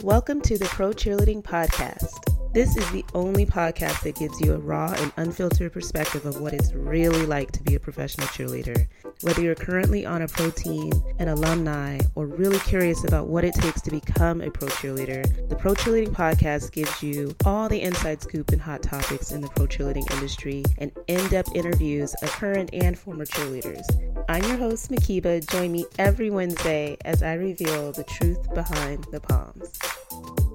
Welcome to the Pro Cheerleading Podcast. This is the only podcast that gives you a raw and unfiltered perspective of what it's really like to be a professional cheerleader. Whether you're currently on a pro team, an alumni, or really curious about what it takes to become a pro cheerleader, the Pro Cheerleading Podcast gives you all the inside scoop and hot topics in the pro cheerleading industry and in depth interviews of current and former cheerleaders. I'm your host, Mhkeeba. Join me every Wednesday as I reveal the truth behind the palms.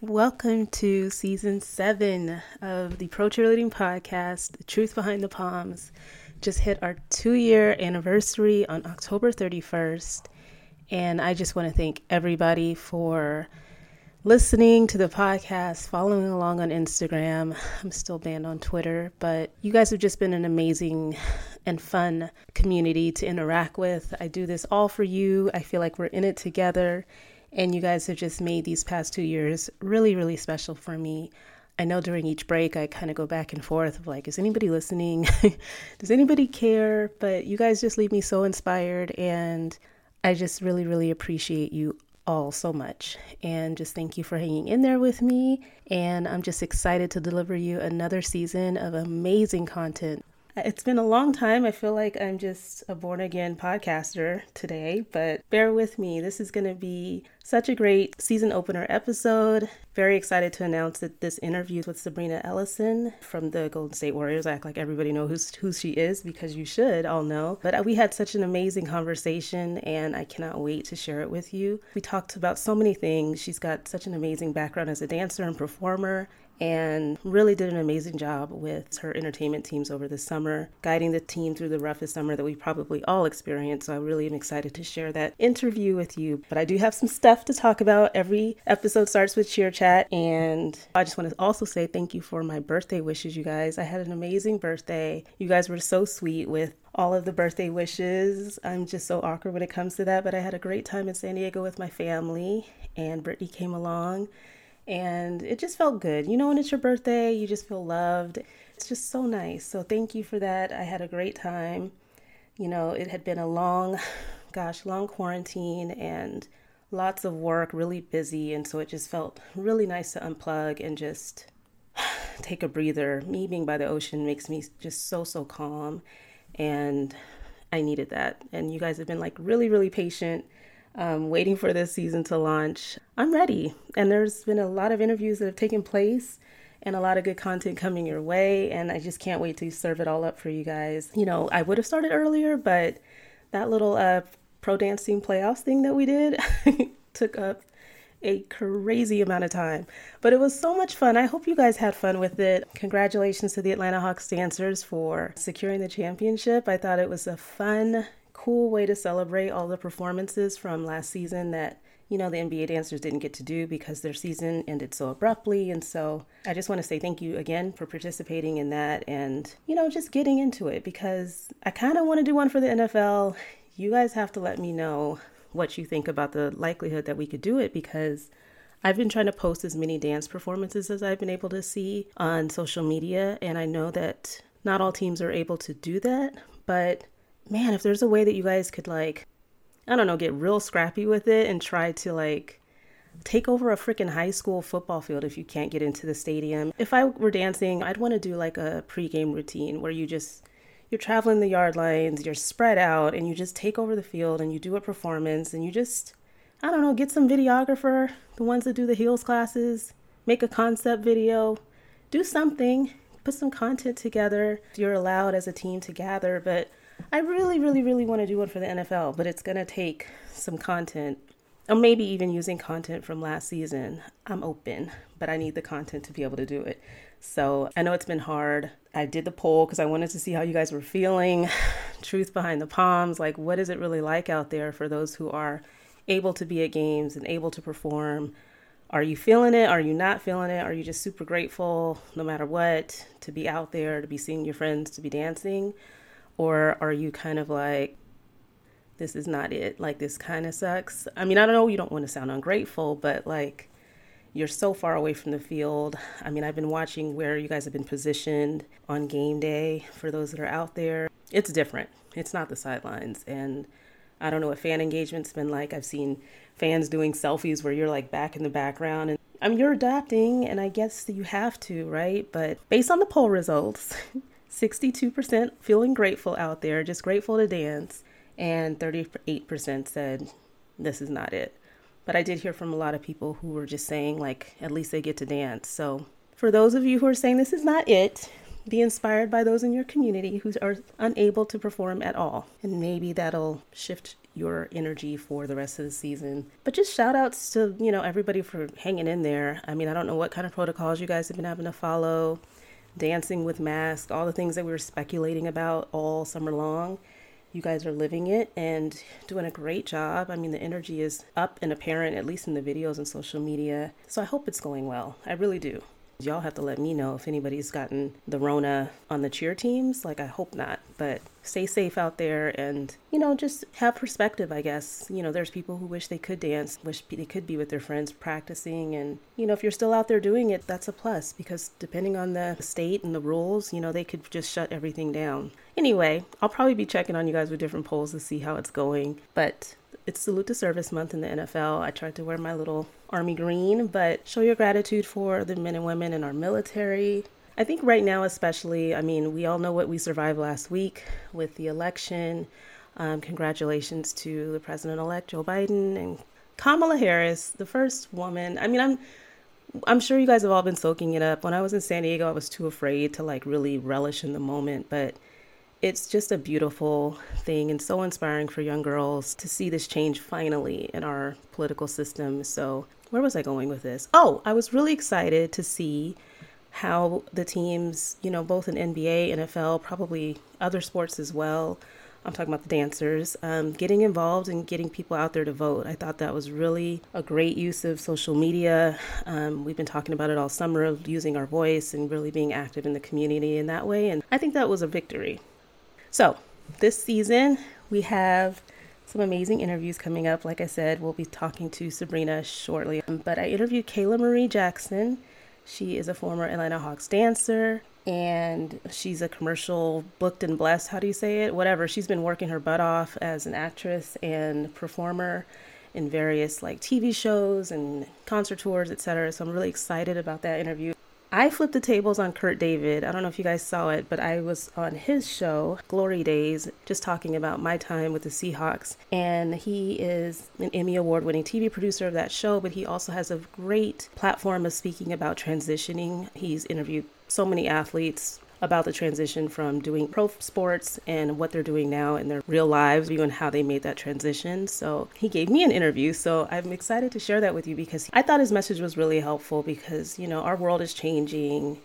Welcome to season seven of the Pro Cheerleading Podcast, The Truth Behind the Palms. Just hit our two year anniversary on October 31st. And I just want to thank everybody for listening to the podcast, following along on Instagram. I'm still banned on Twitter, but you guys have just been an amazing and fun community to interact with. I do this all for you. I feel like we're in it together and you guys have just made these past two years really, really special for me. I know during each break I kind of go back and forth of like, is anybody listening? Does anybody care? But you guys just leave me so inspired and I just really, really appreciate you all so much. And just thank you for hanging in there with me. And I'm just excited to deliver you another season of amazing content. It's been a long time. I feel like I'm just a born again podcaster today, but bear with me. This is going to be such a great season opener episode. Very excited to announce that this interview with Sabrina Ellison from the Golden State Warriors. I act like everybody knows who she is because you should all know. But uh, we had such an amazing conversation and I cannot wait to share it with you. We talked about so many things. She's got such an amazing background as a dancer and performer and really did an amazing job with her entertainment teams over the summer, guiding the team through the roughest summer that we probably all experienced. So I really am excited to share that interview with you. But I do have some stuff to talk about. Every episode starts with cheer chat, and I just want to also say thank you for my birthday wishes, you guys. I had an amazing birthday. You guys were so sweet with all of the birthday wishes. I'm just so awkward when it comes to that, but I had a great time in San Diego with my family, and Brittany came along and it just felt good. You know, when it's your birthday, you just feel loved. It's just so nice. So, thank you for that. I had a great time. You know, it had been a long, gosh, long quarantine and lots of work, really busy. And so it just felt really nice to unplug and just take a breather. Me being by the ocean makes me just so, so calm. And I needed that. And you guys have been like really, really patient um, waiting for this season to launch. I'm ready. And there's been a lot of interviews that have taken place and a lot of good content coming your way. And I just can't wait to serve it all up for you guys. You know, I would have started earlier, but that little uh, pro dancing playoffs thing that we did took up a crazy amount of time. But it was so much fun. I hope you guys had fun with it. Congratulations to the Atlanta Hawks dancers for securing the championship. I thought it was a fun cool way to celebrate all the performances from last season that you know the NBA dancers didn't get to do because their season ended so abruptly and so I just want to say thank you again for participating in that and you know just getting into it because I kind of want to do one for the NFL. You guys have to let me know what you think about the likelihood that we could do it because I've been trying to post as many dance performances as I've been able to see on social media and I know that not all teams are able to do that, but man, if there's a way that you guys could like, I don't know, get real scrappy with it and try to like take over a freaking high school football field if you can't get into the stadium. If I were dancing, I'd want to do like a pregame routine where you just you're traveling the yard lines, you're spread out, and you just take over the field and you do a performance and you just I don't know, get some videographer, the ones that do the heels classes, make a concept video, do something, put some content together. You're allowed as a team to gather, but I really, really, really want to do one for the NFL, but it's going to take some content, or maybe even using content from last season. I'm open, but I need the content to be able to do it. So I know it's been hard. I did the poll because I wanted to see how you guys were feeling. Truth behind the palms. Like, what is it really like out there for those who are able to be at games and able to perform? Are you feeling it? Are you not feeling it? Are you just super grateful no matter what to be out there, to be seeing your friends, to be dancing? Or are you kind of like, this is not it? Like, this kind of sucks? I mean, I don't know, you don't want to sound ungrateful, but like, you're so far away from the field. I mean, I've been watching where you guys have been positioned on game day for those that are out there. It's different, it's not the sidelines. And I don't know what fan engagement's been like. I've seen fans doing selfies where you're like back in the background and I mean you're adapting and I guess you have to, right? But based on the poll results, 62% feeling grateful out there, just grateful to dance, and 38% said this is not it. But I did hear from a lot of people who were just saying like at least they get to dance. So for those of you who are saying this is not it, be inspired by those in your community who are unable to perform at all. And maybe that'll shift your energy for the rest of the season. But just shout outs to, you know, everybody for hanging in there. I mean, I don't know what kind of protocols you guys have been having to follow, dancing with masks, all the things that we were speculating about all summer long. You guys are living it and doing a great job. I mean, the energy is up and apparent, at least in the videos and social media. So I hope it's going well. I really do. Y'all have to let me know if anybody's gotten the Rona on the cheer teams. Like, I hope not, but stay safe out there and, you know, just have perspective, I guess. You know, there's people who wish they could dance, wish they could be with their friends practicing. And, you know, if you're still out there doing it, that's a plus because depending on the state and the rules, you know, they could just shut everything down. Anyway, I'll probably be checking on you guys with different polls to see how it's going. But it's Salute to Service Month in the NFL. I tried to wear my little army green, but show your gratitude for the men and women in our military. I think right now, especially, I mean, we all know what we survived last week with the election. Um, congratulations to the president elect, Joe Biden, and Kamala Harris, the first woman. I mean, I'm. I'm sure you guys have all been soaking it up. When I was in San Diego, I was too afraid to like really relish in the moment, but it's just a beautiful thing and so inspiring for young girls to see this change finally in our political system. So, where was I going with this? Oh, I was really excited to see how the teams, you know, both in NBA, NFL, probably other sports as well. I'm talking about the dancers, um, getting involved and getting people out there to vote. I thought that was really a great use of social media. Um, we've been talking about it all summer, of using our voice and really being active in the community in that way. And I think that was a victory. So, this season, we have some amazing interviews coming up. Like I said, we'll be talking to Sabrina shortly. But I interviewed Kayla Marie Jackson. She is a former Atlanta Hawks dancer and she's a commercial booked and blessed. How do you say it? Whatever. She's been working her butt off as an actress and performer in various like TV shows and concert tours, etc. So I'm really excited about that interview. I flipped the tables on Kurt David. I don't know if you guys saw it, but I was on his show, Glory Days, just talking about my time with the Seahawks. And he is an Emmy Award winning TV producer of that show, but he also has a great platform of speaking about transitioning. He's interviewed so many athletes about the transition from doing pro sports and what they're doing now in their real lives, even how they made that transition. So he gave me an interview. So I'm excited to share that with you because I thought his message was really helpful because, you know, our world is changing.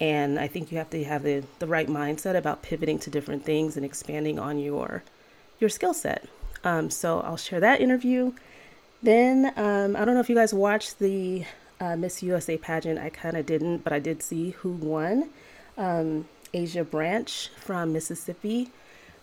And I think you have to have the, the right mindset about pivoting to different things and expanding on your your skill set. Um, so I'll share that interview. Then um, I don't know if you guys watched the uh, Miss USA pageant. I kind of didn't, but I did see who won um, Asia Branch from Mississippi.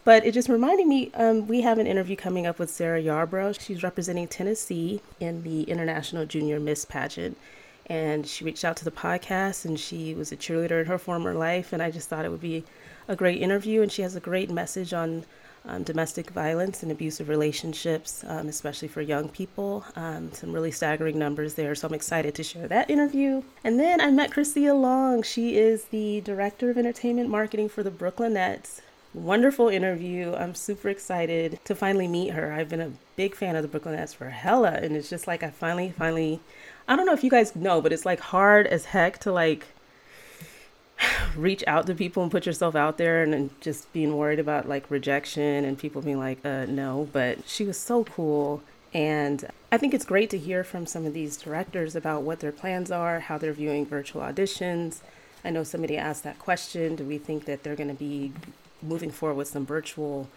But it just reminded me, um, we have an interview coming up with Sarah Yarbrough. She's representing Tennessee in the International Junior Miss Pageant. And she reached out to the podcast and she was a cheerleader in her former life. And I just thought it would be a great interview. And she has a great message on um, domestic violence and abusive relationships, um, especially for young people. Um, some really staggering numbers there. So I'm excited to share that interview. And then I met Chrissia Long. She is the Director of Entertainment Marketing for the Brooklyn Nets. Wonderful interview. I'm super excited to finally meet her. I've been a big fan of the Brooklyn Nets for hella, and it's just like I finally, finally, I don't know if you guys know, but it's like hard as heck to like reach out to people and put yourself out there and, and just being worried about like rejection and people being like, uh, no. But she was so cool. And I think it's great to hear from some of these directors about what their plans are, how they're viewing virtual auditions. I know somebody asked that question. Do we think that they're going to be moving forward with some virtual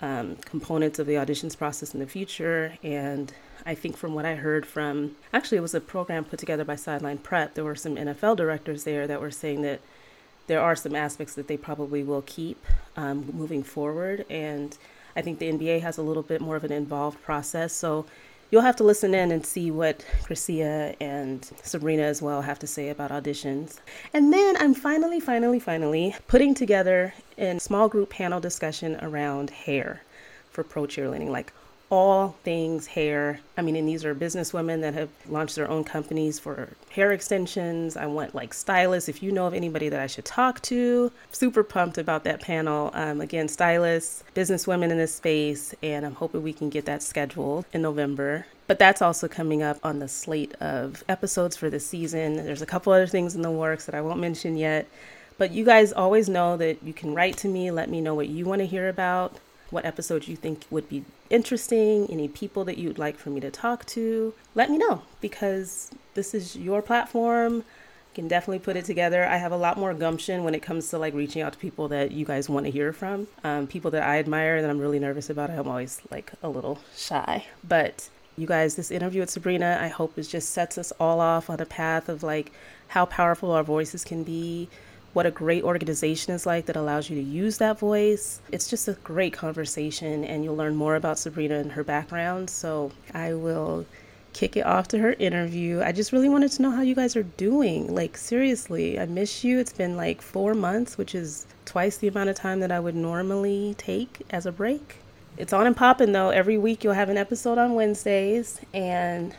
um, components of the auditions process in the future? And I think from what I heard from actually, it was a program put together by Sideline Prep. There were some NFL directors there that were saying that there are some aspects that they probably will keep um, moving forward. And I think the NBA has a little bit more of an involved process. So you'll have to listen in and see what Chrissia and Sabrina as well have to say about auditions. And then I'm finally, finally, finally putting together a small group panel discussion around hair. for pro cheerleading, like all things hair. I mean, and these are businesswomen that have launched their own companies for hair extensions. I want like stylists. If you know of anybody that I should talk to, super pumped about that panel. Um, again, stylists, businesswomen in this space, and I'm hoping we can get that scheduled in November. But that's also coming up on the slate of episodes for the season. There's a couple other things in the works that I won't mention yet. But you guys always know that you can write to me, let me know what you want to hear about what episodes you think would be interesting, any people that you'd like for me to talk to, let me know because this is your platform. You can definitely put it together. I have a lot more gumption when it comes to like reaching out to people that you guys want to hear from. Um, people that I admire that I'm really nervous about. I'm always like a little shy. But you guys, this interview with Sabrina, I hope it just sets us all off on a path of like how powerful our voices can be what a great organization is like that allows you to use that voice. It's just a great conversation, and you'll learn more about Sabrina and her background. So I will kick it off to her interview. I just really wanted to know how you guys are doing. Like, seriously, I miss you. It's been like four months, which is twice the amount of time that I would normally take as a break. It's on and popping though. Every week you'll have an episode on Wednesdays, and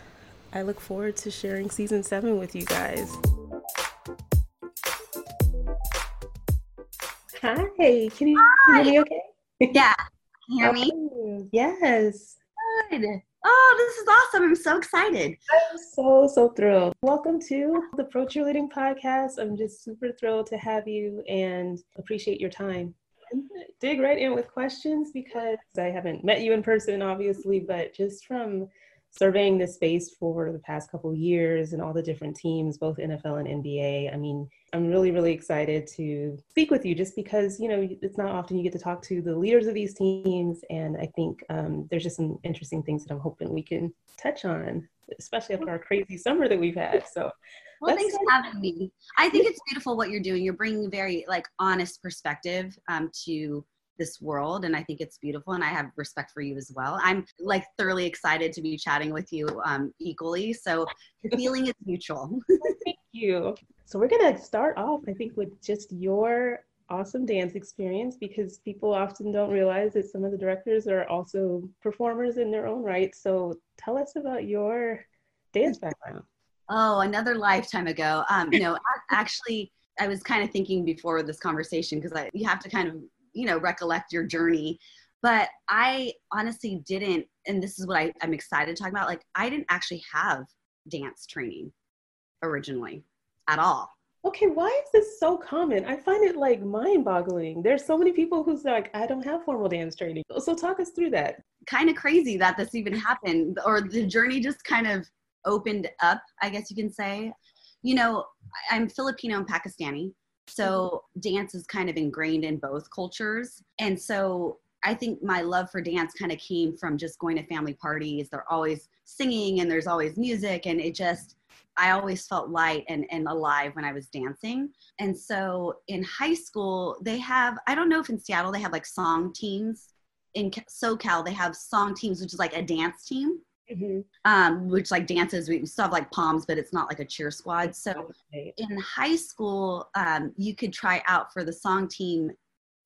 I look forward to sharing season seven with you guys. Hi, can you Hi. hear me okay? Yeah. Can you hear me? Yes. Good. Oh, this is awesome. I'm so excited. I'm so, so thrilled. Welcome to the Pro Cheerleading Podcast. I'm just super thrilled to have you and appreciate your time. Dig right in with questions because I haven't met you in person, obviously, but just from surveying this space for the past couple years and all the different teams, both NFL and NBA. I mean, I'm really, really excited to speak with you just because, you know, it's not often you get to talk to the leaders of these teams. And I think um, there's just some interesting things that I'm hoping we can touch on, especially after our crazy summer that we've had. So, well, thanks for having me. I think it's beautiful what you're doing. You're bringing very like honest perspective um, to this world and i think it's beautiful and i have respect for you as well i'm like thoroughly excited to be chatting with you um, equally so the feeling is mutual thank you so we're going to start off i think with just your awesome dance experience because people often don't realize that some of the directors are also performers in their own right. So tell us about your dance background. Oh another lifetime ago. Um, you know actually I was kind of thinking before this conversation because I you have to kind of you know recollect your journey. But i honestly didn't and this is what I, i'm excited to talk about like i didn't actually have dance training originally at all. Okay why is this so common? I find it like mind-boggling. There's so many people who's like i don't have formal dance training. So talk us through that. Kind of crazy that this even happened or the journey just kind of opened up i guess you can say. You know i'm filipino and pakistani so mm-hmm. dance is kind of ingrained in both cultures. And so I think my love for dance kind of came from just going to family parties. They're always singing and there's always music and it just I always felt light and, and alive when I was dancing. And so in high school, they have, I don't know if in Seattle they have like song teams. In SoCal, they have song teams, which is like a dance team mm-hmm. um, which like dances we still have like palms but it's not like a cheer squad so in high school um, you could try out for the song team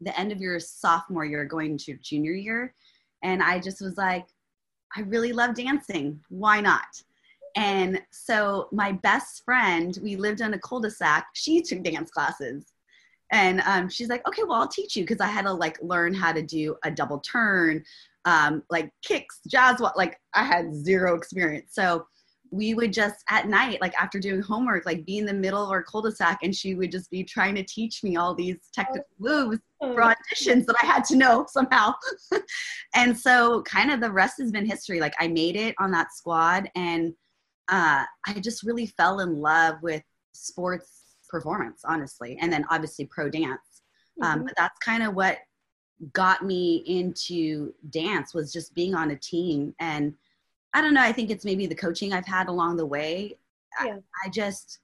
the end of your sophomore year going to junior year and i just was like i really love dancing why not and so my best friend we lived on a cul-de-sac she took dance classes and um, she's like okay well i'll teach you because i had to like learn how to do a double turn um, like kicks, jazz, What like I had zero experience. So we would just at night, like after doing homework, like be in the middle of our cul-de-sac and she would just be trying to teach me all these technical moves for auditions that I had to know somehow. and so kind of the rest has been history. Like I made it on that squad and uh, I just really fell in love with sports performance, honestly. And then obviously pro dance. Um, mm-hmm. but that's kind of what got me into dance was just being on a team and i don't know i think it's maybe the coaching i've had along the way yeah. I, I, just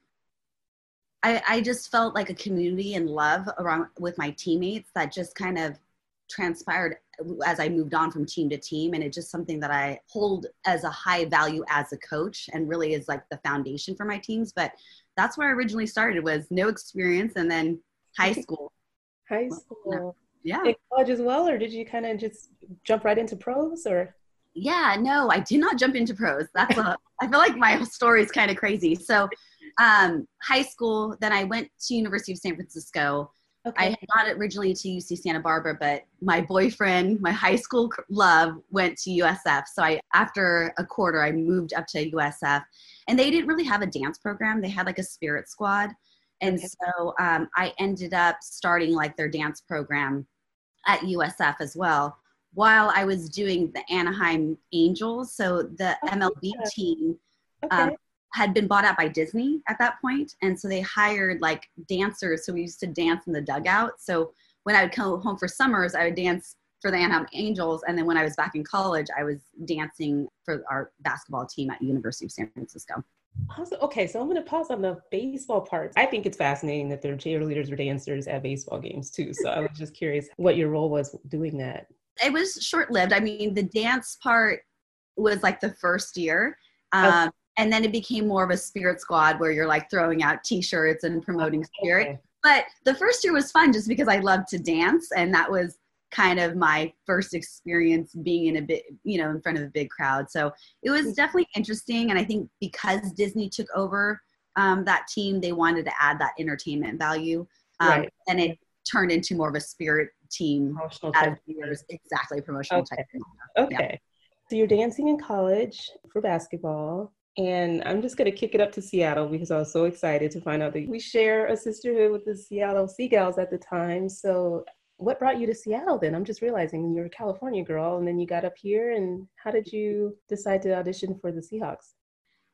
I, I just felt like a community and love around with my teammates that just kind of transpired as I moved on from team to team. And it's just something that I hold as a high value as a coach and really is like the foundation for my teams. But that's where I originally started was no experience and then high school. high school. yeah. in college as well, or did you kind of just jump right into pros or? Yeah, no, I did not jump into pros. That's a, I feel like my story is kind of crazy. So, um, high school, then I went to University of San Francisco. Okay. I had got originally to UC Santa Barbara, but my boyfriend, my high school love, went to USF. So I, after a quarter, I moved up to USF, and they didn't really have a dance program. They had like a spirit squad, and Okay. so um, I ended up starting like their dance program at USF as well. While I was doing the Anaheim Angels, so the Oh, MLB team okay. um, had been bought out by Disney at that point, and so they hired like dancers. So we used to dance in the dugout. So when I would come home for summers, I would dance for the Anaheim Angels, and then when I was back in college, I was dancing for our basketball team at University of San Francisco. Awesome. Okay, so I'm going to pause on the baseball part. I think it's fascinating that there are cheerleaders or dancers at baseball games too. So I was just curious what your role was doing that. It was short lived. I mean, the dance part was like the first year. Um, And then it became more of a spirit squad where you're like throwing out t-shirts and promoting spirit. But the first year was fun just because I loved to dance and that was kind of my first experience being in a bit you know in front of a big crowd so it was definitely interesting and I think because Disney took over um, that team they wanted to add that entertainment value um, Right. and it turned into more of a spirit team out of years exactly promotional Okay. type thing. Okay. So you're dancing in college for basketball. And I'm just going to kick it up to Seattle because I was so excited to find out that we share a sisterhood with the Seattle Sea Gals at the time. So, what brought you to Seattle then? I'm just realizing you're a California girl and then you got up here. And how did you decide to audition for the Seahawks?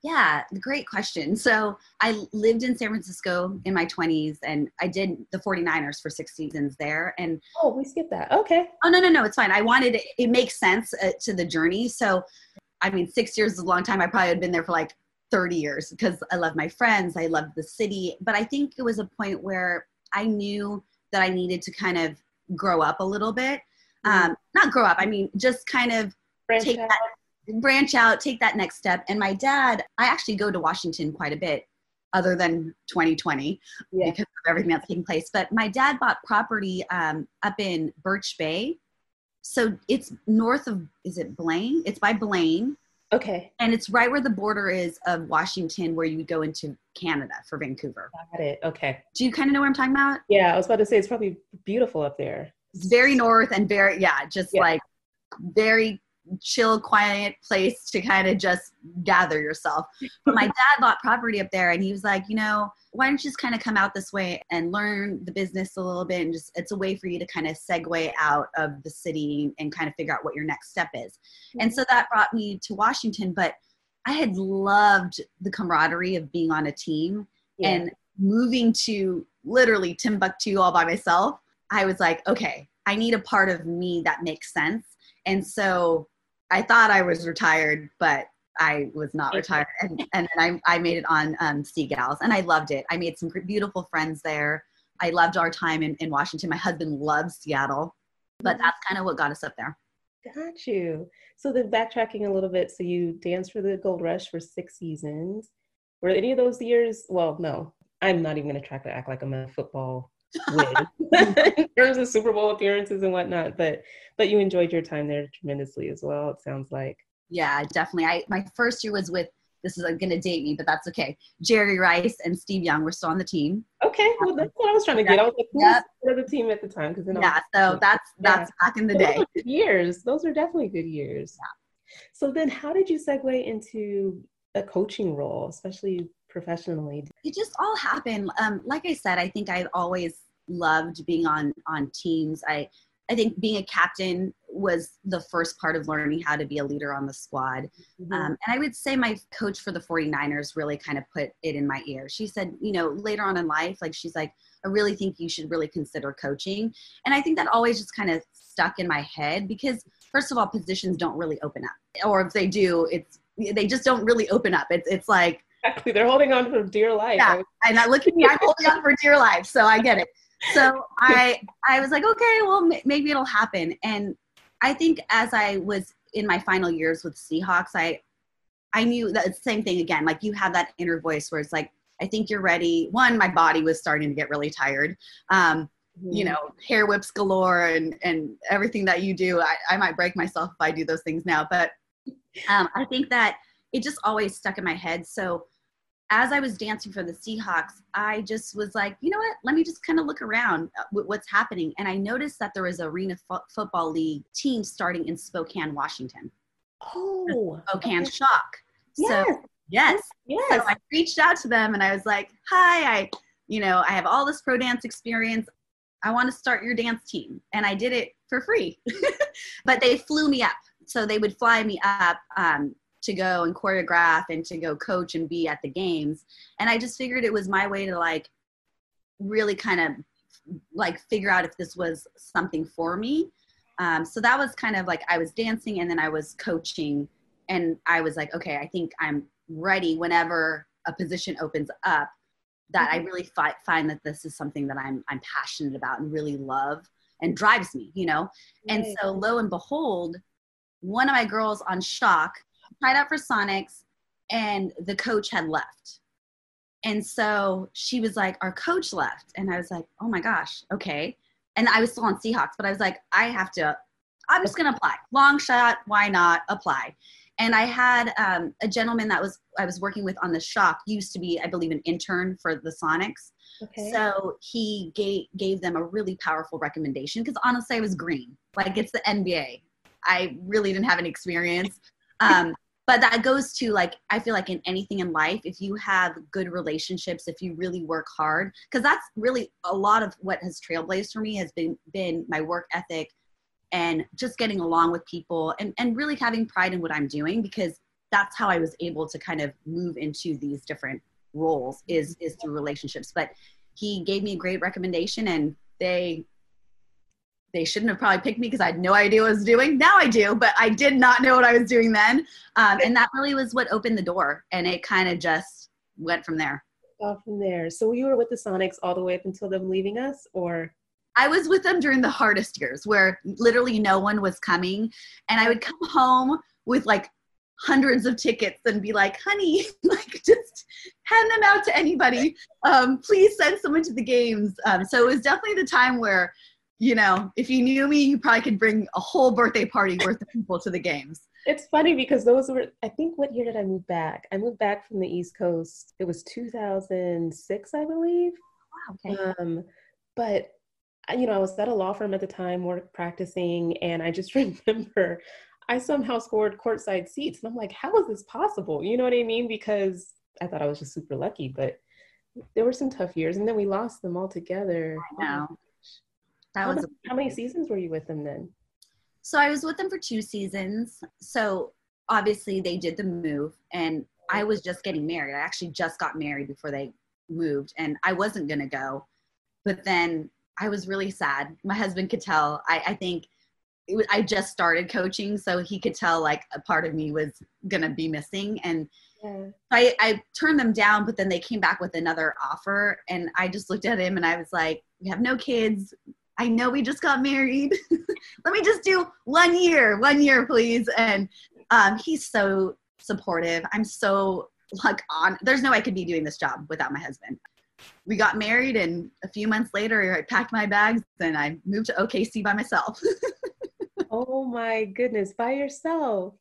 Yeah, great question. So I lived in San Francisco in my 20s and I did the 49ers for six seasons there. And Oh, we skipped that. Okay. oh, no, no, no, it's fine. I wanted it, it makes sense uh, to the journey. So, I mean, six years is a long time. I probably had been there for like 30 years because I love my friends, I love the city. But I think it was a point where I knew that I needed to kind of grow up a little bit. Um, not grow up, I mean, just kind of Branch take out. that branch out take that next step and my dad i actually go to washington quite a bit other than 2020 Yeah. because of everything that's taking place but my dad bought property um, up in birch bay so it's north of is it blaine it's by blaine Okay. and it's right where the border is of washington where you would go into canada for vancouver Got it. Okay. do you kind of know what i'm talking about Yeah, I was about to say it's probably beautiful up there. it's very north and very yeah just Yeah. like very chill quiet place to kind of just gather yourself but my dad bought property up there and he was like you know why don't you just kind of come out this way and learn the business a little bit and just it's a way for you to kind of segue out of the city and kind of figure out what your next step is and so that brought me to washington but i had loved the camaraderie of being on a team Yeah. and moving to literally Timbuktu all by myself, I was like, okay, I need a part of me that makes sense. And so I thought I was retired, but I was not retired. And, and then I, I made it on um, Sea Gals and I loved it. I made some beautiful friends there. I loved our time in, in Washington. My husband loves Seattle, but Mhm. that's kind of what got us up there. Got you. So then backtracking a little bit, so you danced for the Gold Rush for six seasons. Were any of those years? Well, no, I'm not even going to try to act like I'm a football win in terms of Super Bowl appearances and whatnot. But but you enjoyed your time there tremendously as well. It sounds like. Yeah, definitely. I my first year was with this is going to date me, but that's okay. Jerry Rice and Steve Young were still on the team. Okay, well that's what I was trying to get. I was like, who Yep. was the team at the time? Because then was Yeah, so that's that's back in the Those day. good years. Those are definitely good years. So then, how did you segue into a coaching role, especially professionally? It just all happened. Um, like I said, I think I've always loved being on on teams. I I think being a captain was the first part of learning how to be a leader on the squad. Mm-hmm. Um, and I would say my coach for the 49ers really kind of put it in my ear. She said, you know, later on in life, like she's like, I really think you should really consider coaching. And I think that always just kind of stuck in my head because, first of all, positions don't really open up. Or if they do, it's they just don't really open up. It's, it's like, Exactly, they're holding on for dear life. Yeah. and look at me, I'm holding on for dear life. So I get it. So I, I was like, okay, well, maybe it'll happen. And I think as I was in my final years with Seahawks, I, I knew that the same thing again. Like you have that inner voice where it's like, I think you're ready. One, my body was starting to get really tired. Um, mm-hmm. you know, hair whips galore and, and everything that you do. I, I might break myself if I do those things now, but um, I think that it just always stuck in my head. So as I was dancing for the Seahawks, I just was like, you know what? Let me just kind of look around uh, what's happening. And I noticed that there was a Arena Fo- Football League team starting in Spokane, Washington. Oh, Spokane okay. Shock. Yes. So, yes. Yes. So I reached out to them and I was like, hi, I, you know, I have all this pro dance experience. I want to start your dance team. And I did it for free. but they flew me up. So they would fly me up um, to go and choreograph and to go coach and be at the games. And I just figured it was my way to like really kind of like figure out if this was something for me. Um, so that was kind of like I was dancing and then I was coaching, and I was like, okay, I think I'm ready whenever a position opens up. That I mm-hmm. really fi- find that this is something that I'm I'm passionate about and really love and drives me, you know. Right. And so lo and behold, one of my girls on shock tried out for Sonics, and the coach had left. And so she was like, Our coach left. And I was like, Oh my gosh, okay. And I was still on Seahawks, but I was like, I have to, I'm just going to apply. Long shot, why not apply? And I had um, a gentleman that was I was working with on the Shock used to be, I believe, an intern for the Sonics. Okay. So he gave gave them a really powerful recommendation because honestly, I was green. Like it's the NBA. I really didn't have any experience. Um, but that goes to like i feel like in anything in life if you have good relationships if you really work hard because that's really a lot of what has trailblazed for me has been been my work ethic and just getting along with people and, and really having pride in what i'm doing because that's how i was able to kind of move into these different roles is is through relationships. But he gave me a great recommendation and they they shouldn't have probably picked me because I had no idea what I was doing. Now I do, but I did not know what I was doing then. Um, and that really was what opened the door. And it kind of just went from there. Off from there. So you were with the Sonics all the way up until them leaving us, or? I was with them during the hardest years where literally no one was coming. And I would come home with like hundreds of tickets and be like, honey, like just hand them out to anybody. Um, please send someone to the games. Um, so it was definitely the time where you know, if you knew me, you probably could bring a whole birthday party worth of people to the games. It's funny because those were, I think, what year did I move back? I moved back from the East Coast. It was 2006, I believe. Wow, okay. Um, but, you know, I was at a law firm at the time, work practicing, and I just remember I somehow scored courtside seats. And I'm like, how is this possible? You know what I mean? Because I thought I was just super lucky, but there were some tough years. And then we lost them all together. I know. That how was many, how many seasons were you with them then? So I was with them for two seasons. So obviously they did the move and I was just getting married. I actually just got married before they moved and I wasn't going to go. But then I was really sad. My husband could tell. I, I think was, I just started coaching, so he could tell like a part of me was going to be missing. And yeah. I, I turned them down, but then they came back with another offer. And I just looked at him and I was like, we have no kids. I know we just got married. Let me just do one year, one year, please. And um, he's so supportive. I'm so like on. There's no way I could be doing this job without my husband. We got married, and a few months later, I packed my bags and I moved to OKC by myself. oh my goodness, by yourself.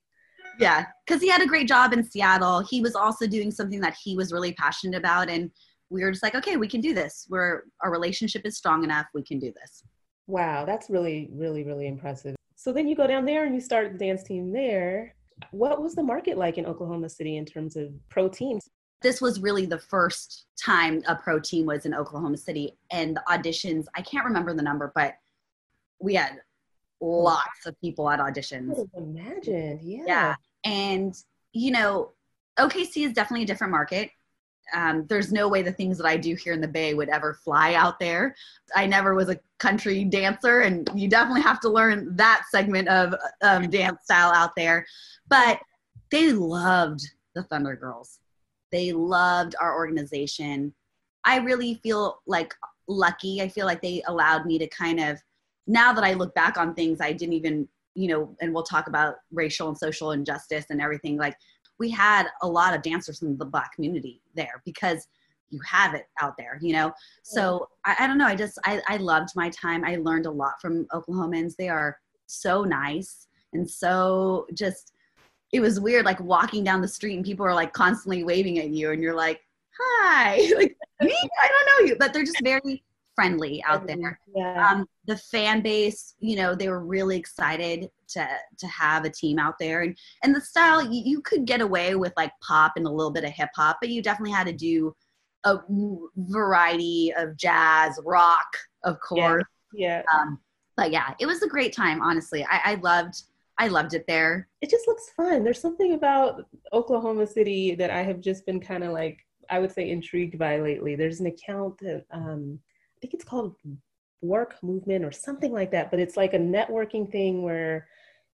Yeah, because he had a great job in Seattle. He was also doing something that he was really passionate about, and we were just like, okay, we can do this. We're our relationship is strong enough. We can do this. Wow, that's really, really, really impressive. So then you go down there and you start the dance team there. What was the market like in Oklahoma City in terms of pro teams? This was really the first time a pro team was in Oklahoma City, and the auditions. I can't remember the number, but we had lots of people at auditions. Imagine, yeah. Yeah, and you know, OKC is definitely a different market um, there's no way the things that I do here in the Bay would ever fly out there. I never was a country dancer, and you definitely have to learn that segment of um, dance style out there. But they loved the Thunder Girls. They loved our organization. I really feel like lucky. I feel like they allowed me to kind of, now that I look back on things, I didn't even, you know, and we'll talk about racial and social injustice and everything. Like we had a lot of dancers from the black community there because you have it out there, you know? So I, I don't know. I just, I, I loved my time. I learned a lot from Oklahomans. They are so nice and so just, it was weird, like walking down the street and people are like constantly waving at you and you're like, hi, like me, I don't know you, but they're just very friendly out there. Yeah. Um, the fan base, you know, they were really excited to to have a team out there, and and the style you, you could get away with like pop and a little bit of hip hop, but you definitely had to do a variety of jazz, rock, of course. yeah. Um, but yeah, it was a great time. Honestly, I, I loved I loved it there. it just looks fun. There's something about Oklahoma City that I have just been kind of like, I would say, intrigued by lately. There's an account that um, I think it's called Work Movement or something like that, but it's like a networking thing where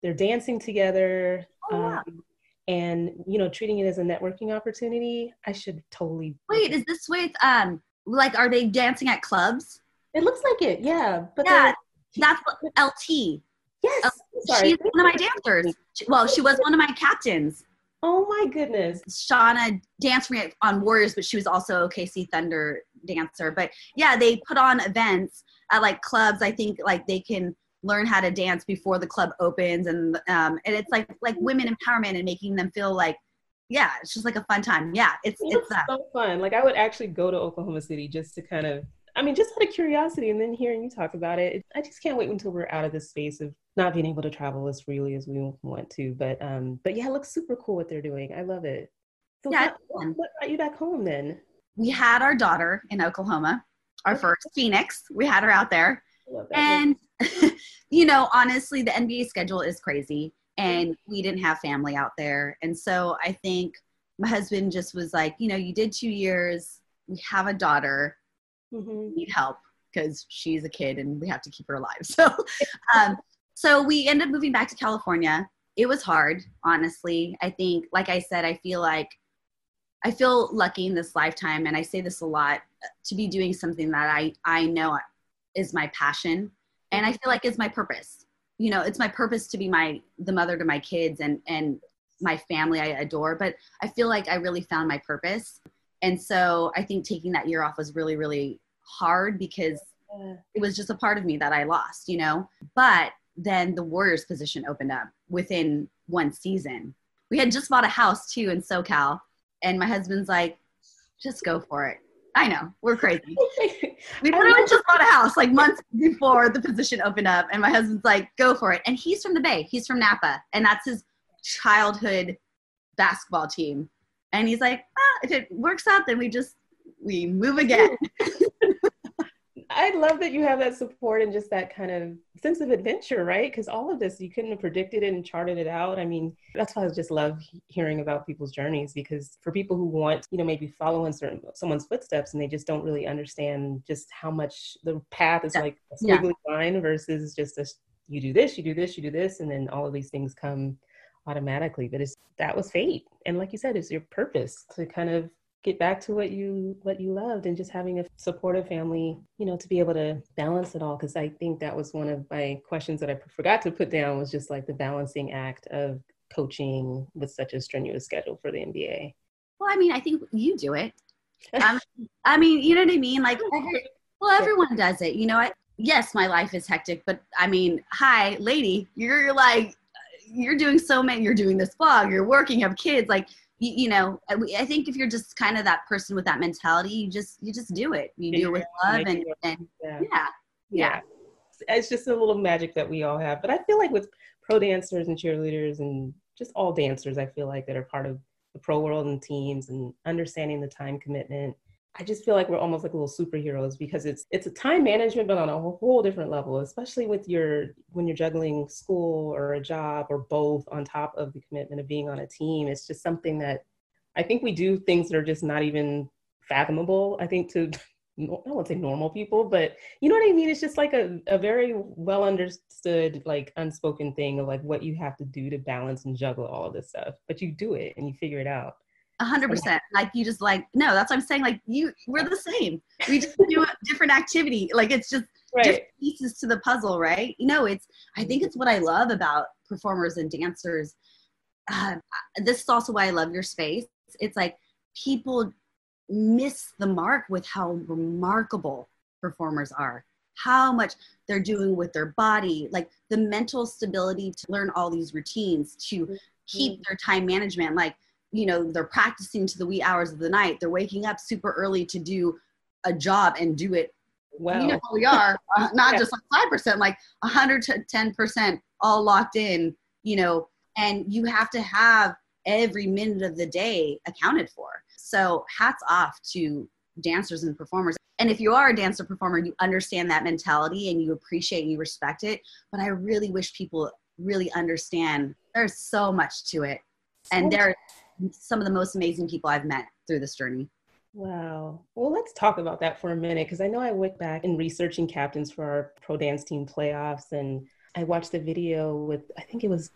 they're dancing together. Oh, wow. um, and you know treating it as a networking opportunity i should totally Wait, is this with um like are they dancing at clubs? it looks like it yeah but Yeah, That's what- LT. yes Oh, sorry. She's one of my dancers. Well, she was one of my captains. oh my goodness Shauna danced for me on Warriors, but she was also OKC Thunder dancer. But yeah, they put on events at like clubs. I think like they can learn how to dance before the club opens, and um, and it's like like women empowerment and making them feel like yeah, it's just like a fun time. Yeah, it's It it's looks so fun. Like I would actually go to Oklahoma City just to kind of, I mean, just out of curiosity. And then hearing you talk about it, I just can't wait until we're out of this space of not being able to travel as freely as we want to. But um, but yeah, it looks super cool what they're doing. I love it. So Yeah, what, what brought you back home then? We had our daughter in Oklahoma, our first Phoenix. We had her out there. I love that. And you know, honestly, the NBA schedule is crazy, and we didn't have family out there, and so I think my husband just was like, you know, you did two years, we have a daughter, Mhm. need help because she's a kid and we have to keep her alive. So, um, so we ended up moving back to California. It was hard, honestly. I think, like I said, I feel like I feel lucky in this lifetime, and I say this a lot, to be doing something that I I know is my passion, and I feel like it's my purpose. You know, it's my purpose to be my the mother to my kids and and my family I adore. But I feel like I really found my purpose, and so I think taking that year off was really really hard because it was just a part of me that I lost, you know. But then the Warriors position opened up within one season. We had just bought a house too in SoCal, and my husband's like, "Just go for it." I know we're crazy. We literally just bought a house like months before the position opened up, and my husband's like, "Go for it." And he's from the Bay. He's from Napa, and that's his childhood basketball team. And he's like, ah, "If it works out, then we just we move again." I love that you have that support and just that kind of sense of adventure, right? Because all of this, you couldn't have predicted it and charted it out. I mean, that's why I just love hearing about people's journeys because for people who want, you know, maybe follow in certain someone's footsteps and they just don't really understand just how much the path is Yeah. like a Yeah. squiggly line versus just a, you do this, you do this, you do this, and then all of these things come automatically. But it's that was fate, and like you said, it's your purpose to kind of get back to what you what you loved and just having a supportive family you know to be able to balance it all because i think that was one of my questions that i forgot to put down was just like the balancing act of coaching with such a strenuous schedule for the nba Well, I mean, I think you do it. Um, I mean, you know what I mean? Like, every- well, everyone does it. You know what? Yes, my life is hectic, but I mean, hi, lady, you're like, you're doing so many. You're doing this blog. You're working. You have kids. Like, you, you know, uh, I, I think if you're just kind of that person with that mentality, you just you just do it. You do it with love and and yeah yeah, yeah. it's just a little magic that we all have but i feel like with pro dancers and cheerleaders and just all dancers i feel like that are part of the pro world and teams and understanding the time commitment i just feel like we're almost like little superheroes because it's it's a time management but on a whole different level especially with your when you're juggling school or a job or both on top of the commitment of being on a team it's just something that i think we do things that are just not even fathomable i think to I won't say normal people, but you know what I mean? It's just like a, a very well understood, like unspoken thing of like what you have to do to balance and juggle all of this stuff. But you do it and you figure it out. A hundred percent. Like you just like no. That's what I'm saying. Like you, we're the same. We just do a different activity. Like it's just different pieces to the puzzle, right? You know, it's I think it's what I love about performers and dancers. Uh, this is also why I love your space. It's like people miss the mark with how remarkable performers are how much they're doing with their body like the mental stability to learn all these routines to keep mm-hmm. their time management like you know they're practicing to the wee hours of the night. They're waking up super early to do a job and do it. Well you know we are. Uh, not yeah. just like 5% like 110% all locked in you know and you have to have every minute of the day accounted for. So hats off to dancers and performers. And if you are a dancer performer you understand that mentality and you appreciate and you respect it. But i really wish people really understand. There's so much to it. And they're some of the most amazing people i've met through this journey Wow. Well, let's talk about that for a minute because I know I went back and researching captains for our pro dance team playoffs and I watched the video with, I think it was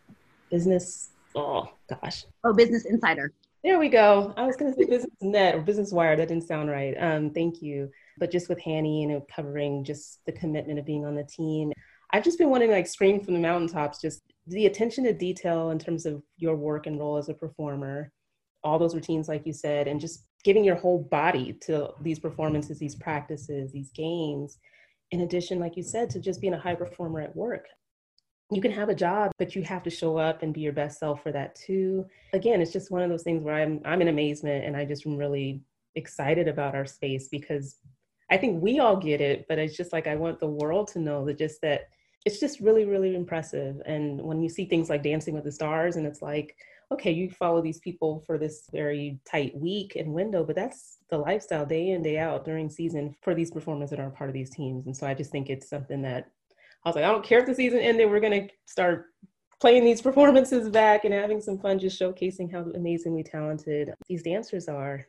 Business, oh gosh. Oh, Business Insider. There we go. I was going to say Business Net or Business Wire. That didn't sound right. Um, thank you. But just with Hanny, you know, covering just the commitment of being on the team. I've just been wanting to like scream from the mountaintops, just the attention to detail in terms of your work and role as a performer, all those routines, like you said, and just giving your whole body to these performances, these practices, these games. In addition, like you said, to just being a high performer at work. You can have a job, but you have to show up and be your best self for that too. Again, it's just one of those things where I'm I'm in amazement and I just am really excited about our space because I think we all get it, but it's just like I want the world to know that just that it's just really, really impressive. And when you see things like Dancing with the Stars, and it's like, okay, you follow these people for this very tight week and window, but that's the lifestyle day in, day out during season for these performers that aren't part of these teams. And so I just think it's something that I was like, I don't care if the season ended, we're going to start playing these performances back and having some fun, just showcasing how amazingly talented these dancers are.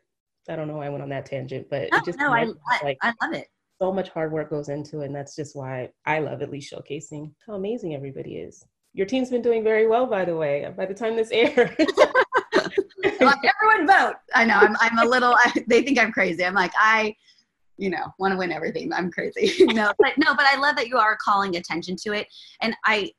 I don't know why I went on that tangent, but no, it just no, I, like, I love it. So much hard work goes into it, and that's just why I love at least showcasing how amazing everybody is. Your team's been doing very well, by the way. By the time this airs, everyone vote. I know I'm. I'm a little. I, they think I'm crazy. I'm like I, you know, want to win everything. I'm crazy. no, but no, but I love that you are calling attention to it, and I.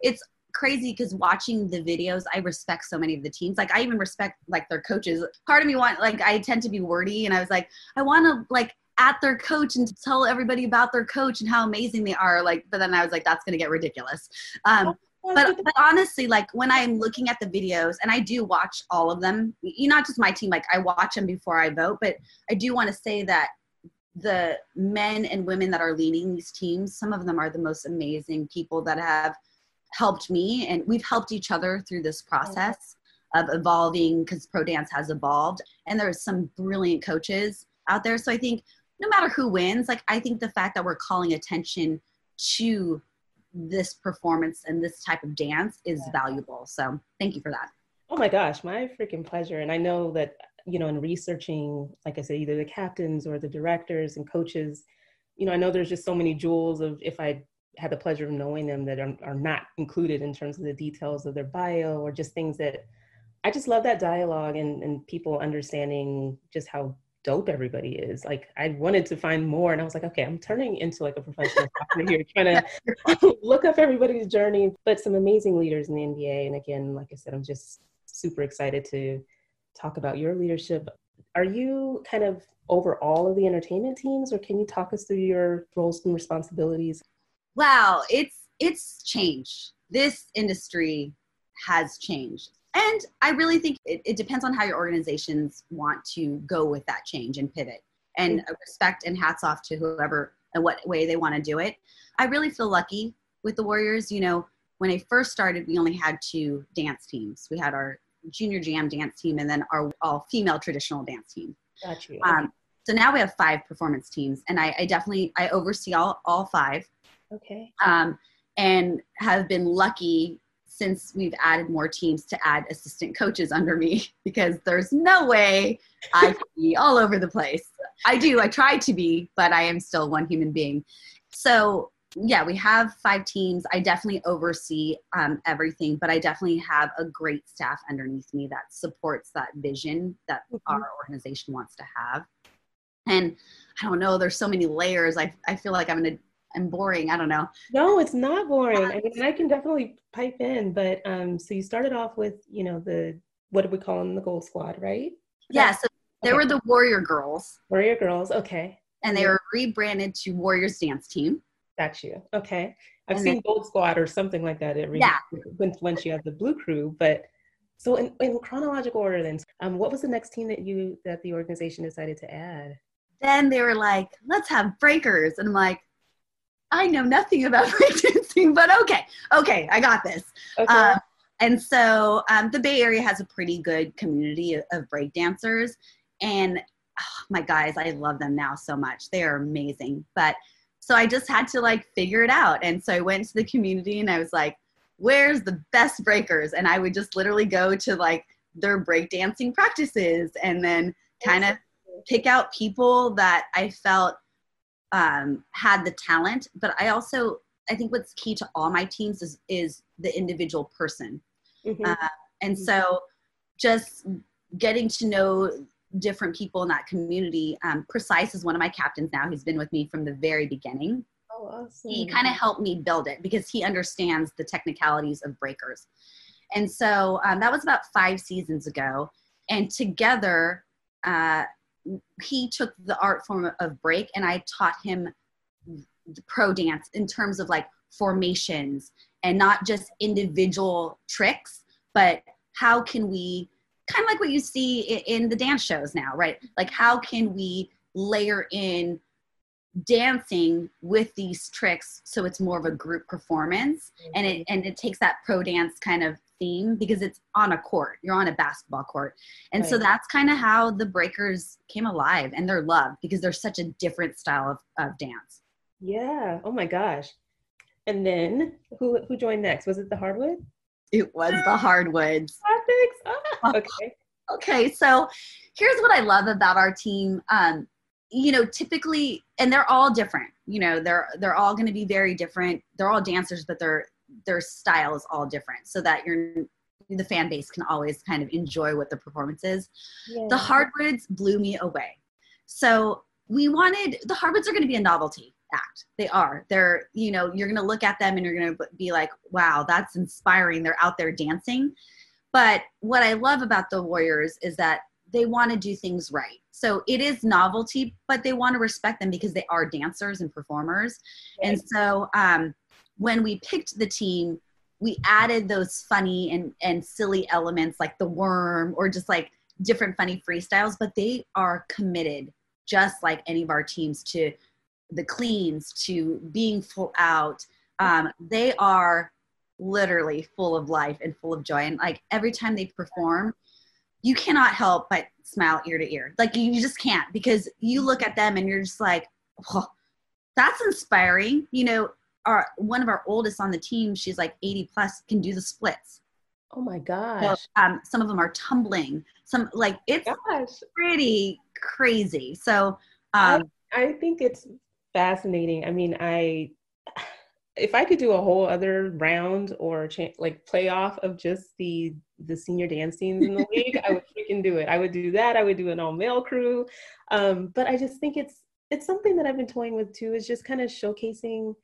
It's crazy because watching the videos, I respect so many of the teams. Like I even respect like their coaches. Part of me want like I tend to be wordy, and I was like, I want to like at their coach and tell everybody about their coach and how amazing they are. Like, but then I was like, that's gonna get ridiculous. Um, but, but honestly, like when I'm looking at the videos, and I do watch all of them, you not just my team, like I watch them before I vote, but I do want to say that the men and women that are leading these teams, some of them are the most amazing people that have helped me, and we've helped each other through this process of evolving because pro dance has evolved, and there's some brilliant coaches out there. So I think no matter who wins, like I think the fact that we're calling attention to this performance and this type of dance is yeah. valuable. So thank you for that. Oh my gosh, my freaking pleasure. And I know that, you know, in researching, like I said, either the captains or the directors and coaches, you know, I know there's just so many jewels of if I had the pleasure of knowing them that are, are not included in terms of the details of their bio or just things that I just love that dialogue and, and people understanding just how dope everybody is. Like I wanted to find more and I was like, okay, I'm turning into like a professional here, trying to look up everybody's journey, but some amazing leaders in the NBA. And again, like I said, I'm just super excited to talk about your leadership. Are you kind of over all of the entertainment teams or can you talk us through your roles and responsibilities? Wow, it's it's changed. This industry has changed and I really think it, it, depends on how your organizations want to go with that change and pivot. And mm-hmm. respect and hats off to whoever and what way they want to do it. I really feel lucky with the Warriors. You know, when I first started, we only had two dance teams. We had our junior jam dance team and then our all female traditional dance team. Gotcha. Um, so now we have five performance teams, and I, I definitely I oversee all all five. Okay. Um, and have been lucky since we've added more teams to add assistant coaches under me because there's no way I can be all over the place. I do, I try to be, but I am still one human being. So, yeah, we have five teams. I definitely oversee um, everything, but I definitely have a great staff underneath me that supports that vision that mm-hmm. our organization wants to have. And I don't know, there's so many layers. I, I feel like I'm going I'm boring. I don't know. No, it's not boring. I mean, I can definitely pipe in, but um, so you started off with, you know, the what do we call them, the gold squad, right? Yeah. So They okay. were the Warrior Girls. Warrior Girls, okay. And they were rebranded to Warriors Dance Team. Got you. Okay. I've and seen then, Gold Squad or something like that every yeah. when when she had the Blue Crew, but so in, in chronological order then, um, what was the next team that you that the organization decided to add? Then they were like, let's have breakers. And I'm like, I know nothing about breakdancing, but okay, okay, I got this. Okay. Um, and so um, the Bay Area has a pretty good community of, of breakdancers. And oh, my guys, I love them now so much. They are amazing. But so I just had to like figure it out. And so I went to the community and I was like, where's the best breakers? And I would just literally go to like their breakdancing practices and then kind of pick out people that I felt um, had the talent. But I also, I think what's key to all my teams is, is the individual person. Mm-hmm. Uh, and mm-hmm. so just getting to know different people in that community. Um, Precise is one of my captains now. He's been with me from the very beginning. Oh, awesome. He kind of helped me build it because he understands the technicalities of breakers. And so um, that was about five seasons ago. And together, uh, he took the art form of break and I taught him the pro dance in terms of like formations and not just individual tricks, but how can we kind of like what you see in, the dance shows now, right? Like how can we layer in dancing with these tricks so it's more of a group performance mm-hmm. and it and it takes that pro dance kind of theme because it's on a court. You're on a basketball court. And right. so that's kind of how the breakers came alive and they're loved because they're such a different style of, of dance. Yeah. Oh my gosh. And then who who joined next? Was it the hardwood? It was the hardwoods. Ah, okay. Okay so here's what i love about our team. Um you know typically and they're all different. You know they're they're all going to be very different. They're all dancers but their their style is all different so that you're the fan base can always kind of enjoy what the performance is. Yeah. the hardwoods blew me away. So we wanted the hardwoods are going to be a novelty act. They are. They're you know you're going to look at them and you're going to be like wow that's inspiring. They're out there dancing. But what i love about the warriors is that they want to do things right. So it is novelty, but they want to respect them because they are dancers and performers. And so um, when we picked the team, we added those funny and, and silly elements like the worm or just like different funny freestyles, but they are committed just like any of our teams to the cleans, to being full out. Um, they are literally full of life and full of joy. And like every time they perform, you cannot help but smile ear to ear. Like you just can't because you look at them and you're just like, oh, that's inspiring. You know, our one of our oldest on the team, she's like 80 plus, can do the splits. Oh my gosh. So, um, some of them are tumbling. Some like it's gosh. pretty crazy. So um, I, I think it's fascinating. I mean, I if I could do a whole other round or cha- like playoff of just the the senior dance teams in the league, I would freaking do it. I would do that. I would do an all male crew. Um, but I just think it's it's something that I've been toying with too. Is just kind of showcasing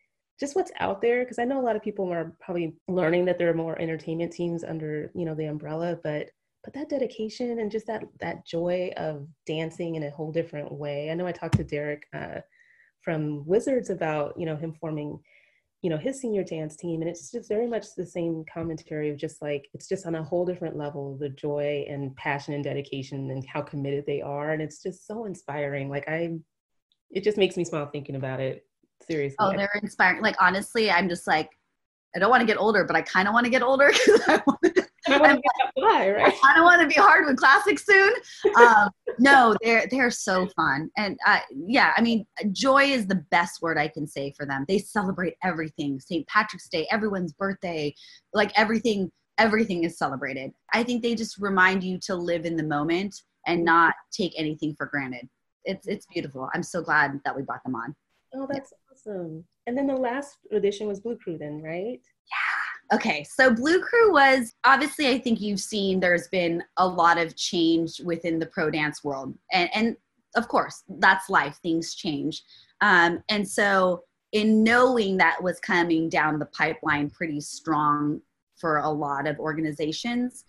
just what's out there because I know a lot of people are probably learning that there are more entertainment teams under you know the umbrella, but but that dedication and just that that joy of dancing in a whole different way. I know I talked to Derek uh, from Wizards about you know him forming you know his senior dance team and it's just very much the same commentary of just like it's just on a whole different level the joy and passion and dedication and how committed they are and it's just so inspiring like i it just makes me smile thinking about it seriously oh they're inspiring like honestly i'm just like i don't want to get older but i kind of want to get older because i want to I want to right? I don't want to be hardwood classics soon. Um, no, they're they're so fun, and uh, yeah, I mean, joy is the best word I can say for them. They celebrate everything: St. Patrick's Day, everyone's birthday, like everything. Everything is celebrated. I think they just remind you to live in the moment and not take anything for granted. It's it's beautiful. I'm so glad that we brought them on. Oh, that's yeah. Awesome. And then the last audition was Blue Crew, then, right? Yeah Okay, so Blue Crew was obviously, I think you've seen there's been a lot of change within the pro dance world. And, and of course, that's life, things change. Um, and so, in knowing that was coming down the pipeline pretty strong for a lot of organizations,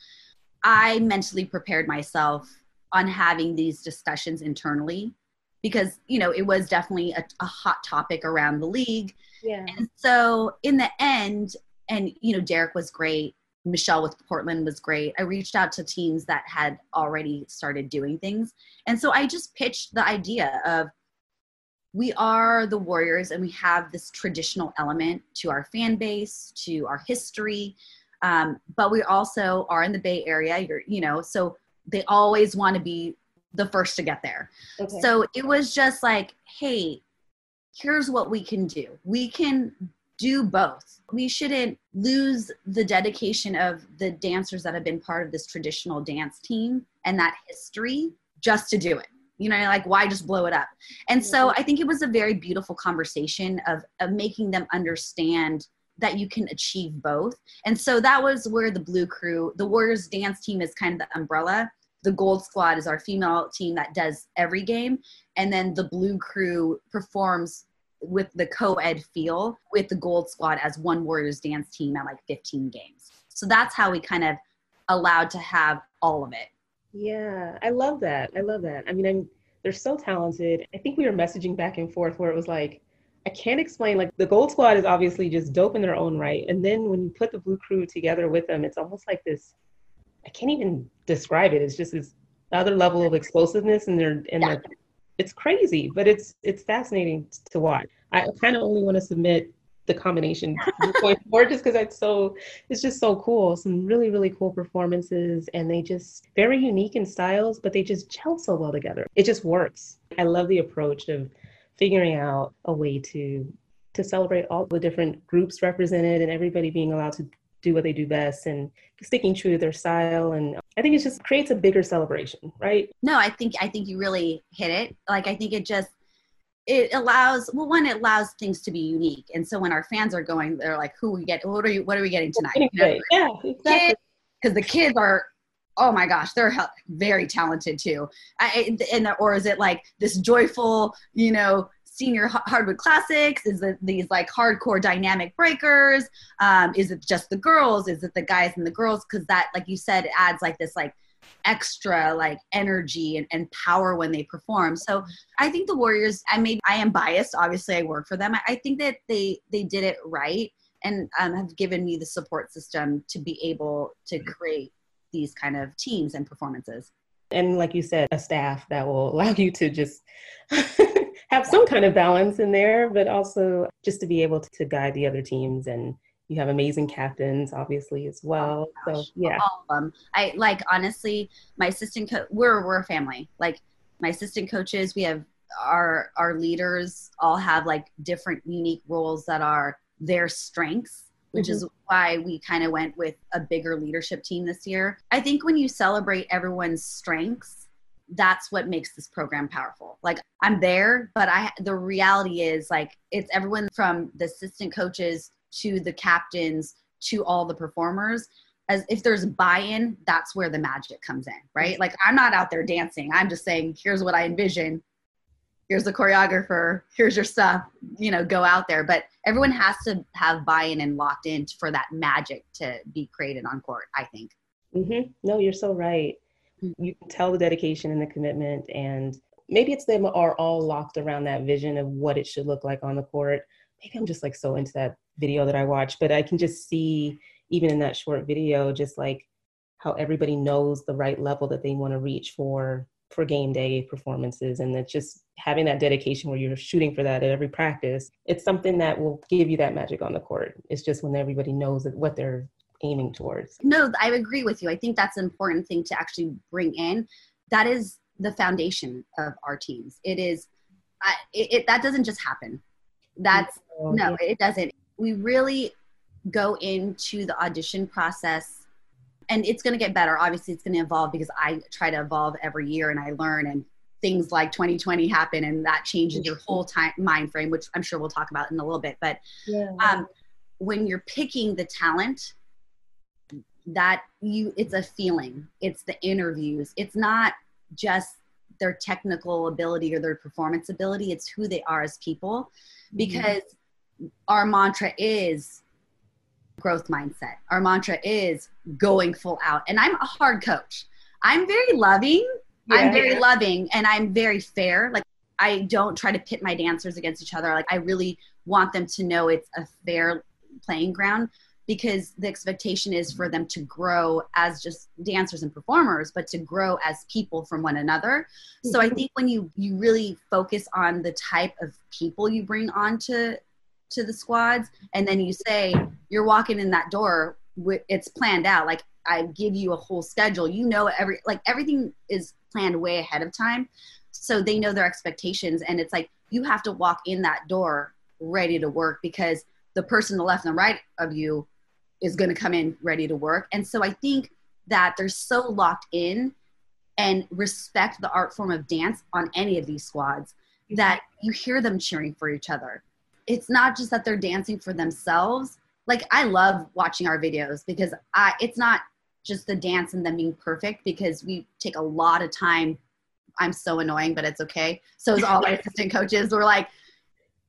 I mentally prepared myself on having these discussions internally because you know it was definitely a, a hot topic around the league. Yeah. and so in the end and you know derek was great michelle with portland was great. I reached out to teams that had already started doing things. And so i just pitched the idea of we are the warriors and we have this traditional element to our fan base to our history um, but we also are in the bay area. You're you know so they always want to be the first to get there Okay. so it was just like, hey, here's what we can do. We can do both. We shouldn't lose the dedication of the dancers that have been part of this traditional dance team and that history just to do it. You know, like why just blow it up? And so mm-hmm. I think it was a very beautiful conversation of, of making them understand that you can achieve both. And so that was where the Blue Crew, the Warriors dance team is kind of the umbrella the gold squad is our female team that does every game and then the blue crew performs with the co-ed feel with the gold squad as one warriors dance team at like 15 games so that's how we kind of allowed to have all of it Yeah, I love that. I love that. I mean, I'm, they're so talented. I think we were messaging back and forth where it was like, I can't explain. Like, the Gold Squad is obviously just dope in their own right. And then when you put the Blue Crew together with them, it's almost like this I can't even describe it. It's just this other level of explosiveness and they're and Yeah. they're, it's crazy, but it's it's fascinating to watch. I kind of only want to submit the combination going forward just because it's so it's just so cool. Some really really cool performances, and they just very unique in styles, but they just gel so well together. It just works. I love the approach of figuring out a way to to celebrate all the different groups represented and everybody being allowed to do what they do best and sticking true to their style. And i think it just creates a bigger celebration right? No i think i think you really hit it. Like i think it just it allows well one it allows things to be unique. And so when our fans are going they're like who we get what are you what are we getting tonight? You know, yeah exactly. Because the kids are oh my gosh they're very talented too. I, and the, or is it like this joyful you know senior hardwood classics? Is it these like hardcore dynamic breakers? Um, is it just the girls? Is it the guys and the girls? Because that like you said adds like this like extra like energy and, and power when they perform. So i think the warriors i maybe i am biased. Obviously i work for them. I, I think that they they did it right and um, have given me the support system to be able to create these kind of teams and performances. and like you said a staff that will allow you to just have some kind of balance in there but also just to be able to guide the other teams and you have amazing captains obviously as oh well so yeah All of them. I like honestly, my assistant coach. We're we're a family. Like my assistant coaches, we have our our leaders all have like different unique roles that are their strengths which mm-hmm. is why we kind of went with a bigger leadership team this year. I think when you celebrate everyone's strengths, that's what makes this program powerful. Like I'm there, but I the reality is like it's everyone from the assistant coaches to the captains to all the performers. As if there's buy-in, that's where the magic comes in, right? Like I'm not out there dancing. I'm just saying, here's what I envision. Here's the choreographer. Here's your stuff. You know, go out there. But everyone has to have buy-in and locked in for that magic to be created on court. I think. hmm No, you're so right. You can tell the dedication and the commitment, and maybe it's them are all locked around that vision of what it should look like on the court. Maybe I'm just like so into that video that I watched, but I can just see even in that short video, just like how everybody knows the right level that they want to reach for for game day performances and that just having that dedication where you're shooting for that at every practice it's something that will give you that magic on the court it's just when everybody knows what they're aiming towards No, I agree with you. I think that's an important thing to actually bring in. That is the foundation of our teams. It is, I, it, it that doesn't just happen. That's So, no, yeah. it doesn't. We really go into the audition process and it's going to get better. Obviously, it's going to evolve because I try to evolve every year and I learn and things like 2020 happen and that changes your whole time mind frame, which I'm sure we'll talk about in a little bit. But yeah. um, when you're picking the talent that you it's a feeling. It's the interviews. It's not just their technical ability or their performance ability. It's who they are as people. Mm-hmm. Because our mantra is growth mindset. Our mantra is going full out. And i'm a hard coach. I'm very loving. Yeah, I'm very yeah. loving and I'm very fair. Like I don't try to pit my dancers against each other. Like I really want them to know it's a fair playing ground because the expectation is for them to grow as just dancers and performers but to grow as people from one another. So i mm-hmm. think when you you really focus on the type of people you bring on to to the squads and then you say you're walking in that door it's planned out like i give you a whole schedule. You know every like everything is planned way ahead of time. So they know their expectations and it's like you have to walk in that door ready to work because the person to the left and the right of you is going to come in ready to work. And so I think that they're so locked in and respect the art form of dance on any of these squads that you hear them cheering for each other. It's not just that they're dancing for themselves. Like I love watching our videos because I it's not just the dance and them being perfect because we take a lot of time. I'm so annoying, but it's okay. So is all my assistant coaches. We're like,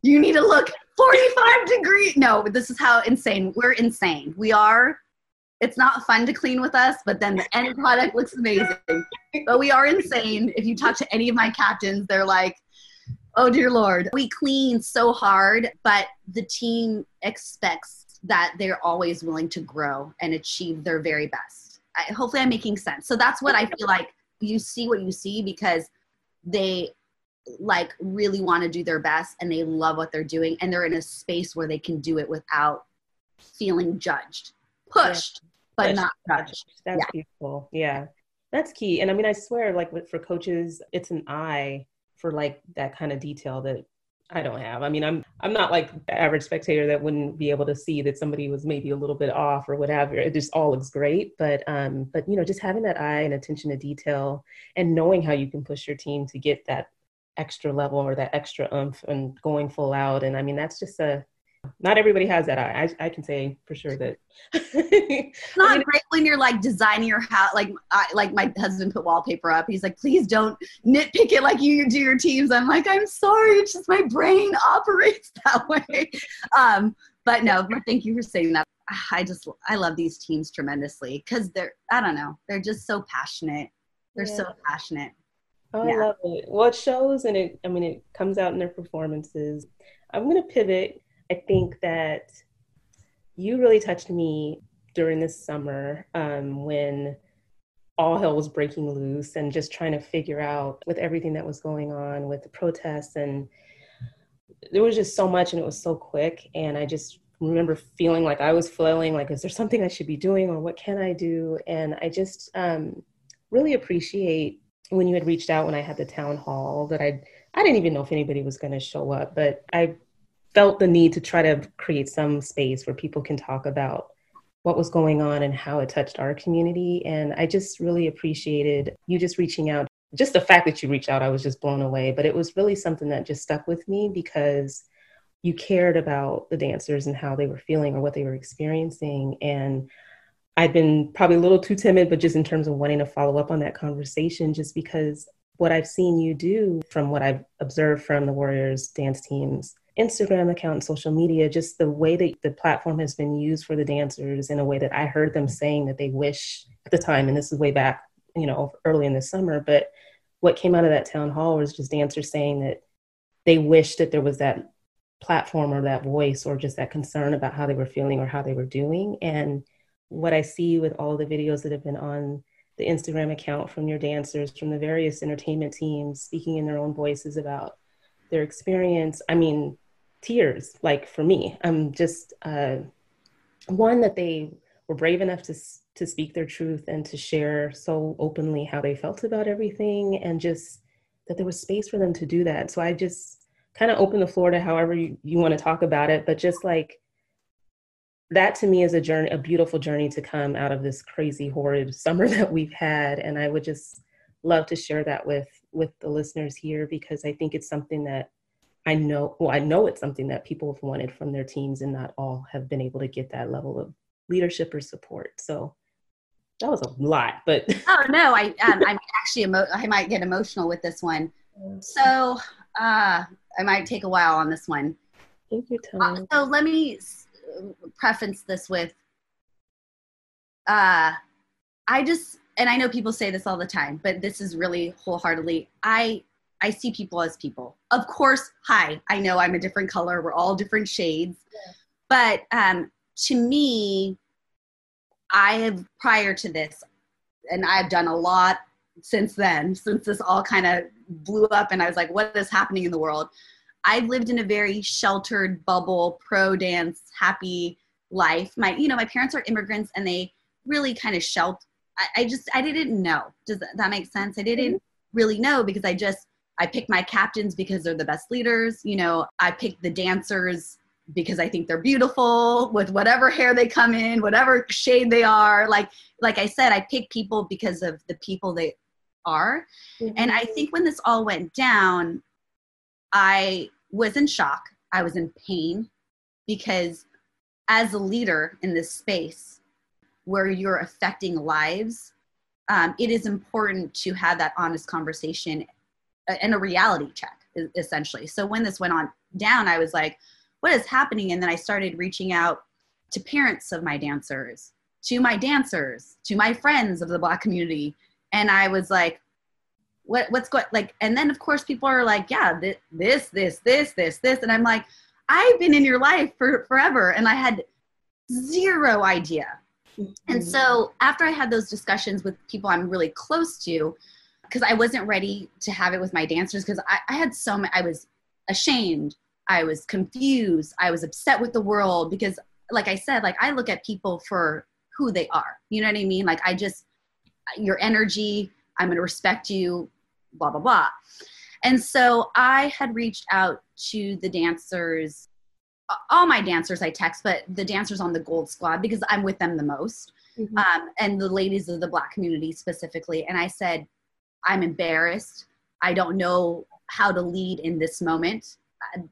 you need to look 45 degrees. No, this is how insane. We're insane. We are. It's not fun to clean with us, but then the end product looks amazing. But we are insane. If you talk to any of my captains, they're like, oh dear Lord. We clean so hard, but the team expects that they're always willing to grow and achieve their very best. I, hopefully, I'm making sense. So that's what I feel like you see what you see because they like really want to do their best and they love what they're doing and they're in a space where they can do it without feeling judged pushed yeah. but pushed. not judged that's yeah. beautiful yeah that's key and i mean i swear like for coaches it's an eye for like that kind of detail that I don't have. I mean, I'm I'm not like the average spectator that wouldn't be able to see that somebody was maybe a little bit off or whatever. It just all looks great, but um, but you know, just having that eye and attention to detail and knowing how you can push your team to get that extra level or that extra oomph and going full out. And I mean, that's just a, not everybody has that. I, I, I can say for sure that it's not I mean, great when you're like designing your house. Like, I, like my husband put wallpaper up. He's like, please don't nitpick it like you do your teams. I'm like, I'm sorry. It's just my brain operates that way. Um, but no, but thank you for saying that. I just, I love these teams tremendously because they're, I don't know, they're just so passionate. They're yeah. so passionate. Oh, yeah. I love it. Well, it shows and it, I mean, it comes out in their performances. I'm going to pivot. I think that you really touched me during this summer um, when all hell was breaking loose and just trying to figure out with everything that was going on with the protests and there was just so much and it was so quick and i just remember feeling like i was flailing like is there something i should be doing or what can i do and i just um, really appreciate when you had reached out when I had the town hall that I I didn't even know if anybody was going to show up, but I felt the need to try to create some space where people can talk about what was going on and how it touched our community and I just really appreciated you just reaching out. Just the fact that you reached out, I was just blown away, but it was really something that just stuck with me because you cared about the dancers and how they were feeling or what they were experiencing and I've been probably a little too timid, but just in terms of wanting to follow up on that conversation, just because what I've seen you do from what I've observed from the Warriors dance team's Instagram account social media, just the way that the platform has been used for the dancers in a way that I heard them saying that they wish at the time, and this is way back, you know, early in the summer, but what came out of that town hall was just dancers saying that they wish that there was that platform or that voice or just that concern about how they were feeling or how they were doing. And what I see with all the videos that have been on the Instagram account from your dancers, from the various entertainment teams speaking in their own voices about their experience. I mean, tears, like for me, I'm just uh, one that they were brave enough to to speak their truth and to share so openly how they felt about everything, and just that there was space for them to do that. So I just kind of open the floor to however you, you want to talk about it, but just like that to me is a journey, a beautiful journey to come out of this crazy, horrid summer that we've had. And I would just love to share that with with the listeners here because I think it's something that I know. Well, I know it's something that people have wanted from their teams, and not all have been able to get that level of leadership or support. So that was a lot, but oh no, I um, I'm actually emo- I might get emotional with this one. So uh, I might take a while on this one. Take your time. Uh, so let me preface this with uh, I just and I know people say this all the time, but this is really wholeheartedly. I I see people as people. Of course, hi, I know I'm a different color. We're all different shades. But um, to me, I have prior to this, and I've done a lot since then, since this all kind of blew up, and I was like, what is happening in the world? I've lived in a very sheltered bubble, pro dance, happy life. My, you know, my parents are immigrants, and they really kind of shelter. I, I, just, I didn't know. Does that, that make sense? I didn't mm-hmm. really know because I just, I picked my captains because they're the best leaders. You know, I picked the dancers because I think they're beautiful with whatever hair they come in, whatever shade they are. Like like I said, I pick people because of the people they are. Mm-hmm. And I think when this all went down, I was in shock. I was in pain because as a leader in this space where you're affecting lives, um, it is important to have that honest conversation and a reality check essentially. So when this went on down, I was like, what is happening? And then I started reaching out to parents of my dancers, to my dancers, to my friends of the Black community. And I was like, what, what's going like and then of course people are like yeah this this this this this this and i'm like i've been in your life for forever and i had zero idea mm-hmm. and so after i had those discussions with people i'm really close to because i wasn't ready to have it with my dancers because I, I had so many i was ashamed I was confused. I was upset with the world because, like I said, like I look at people for who they are. You know what I mean? Like I just, your energy, I'm going to respect you, blah, blah, blah. And so I had reached out to the dancers, all my dancers I text, but the dancers on the Gold Squad because I'm with them the most, mm-hmm. um, and the ladies of the Black community specifically. And I said, I'm embarrassed. I don't know how to lead in this moment.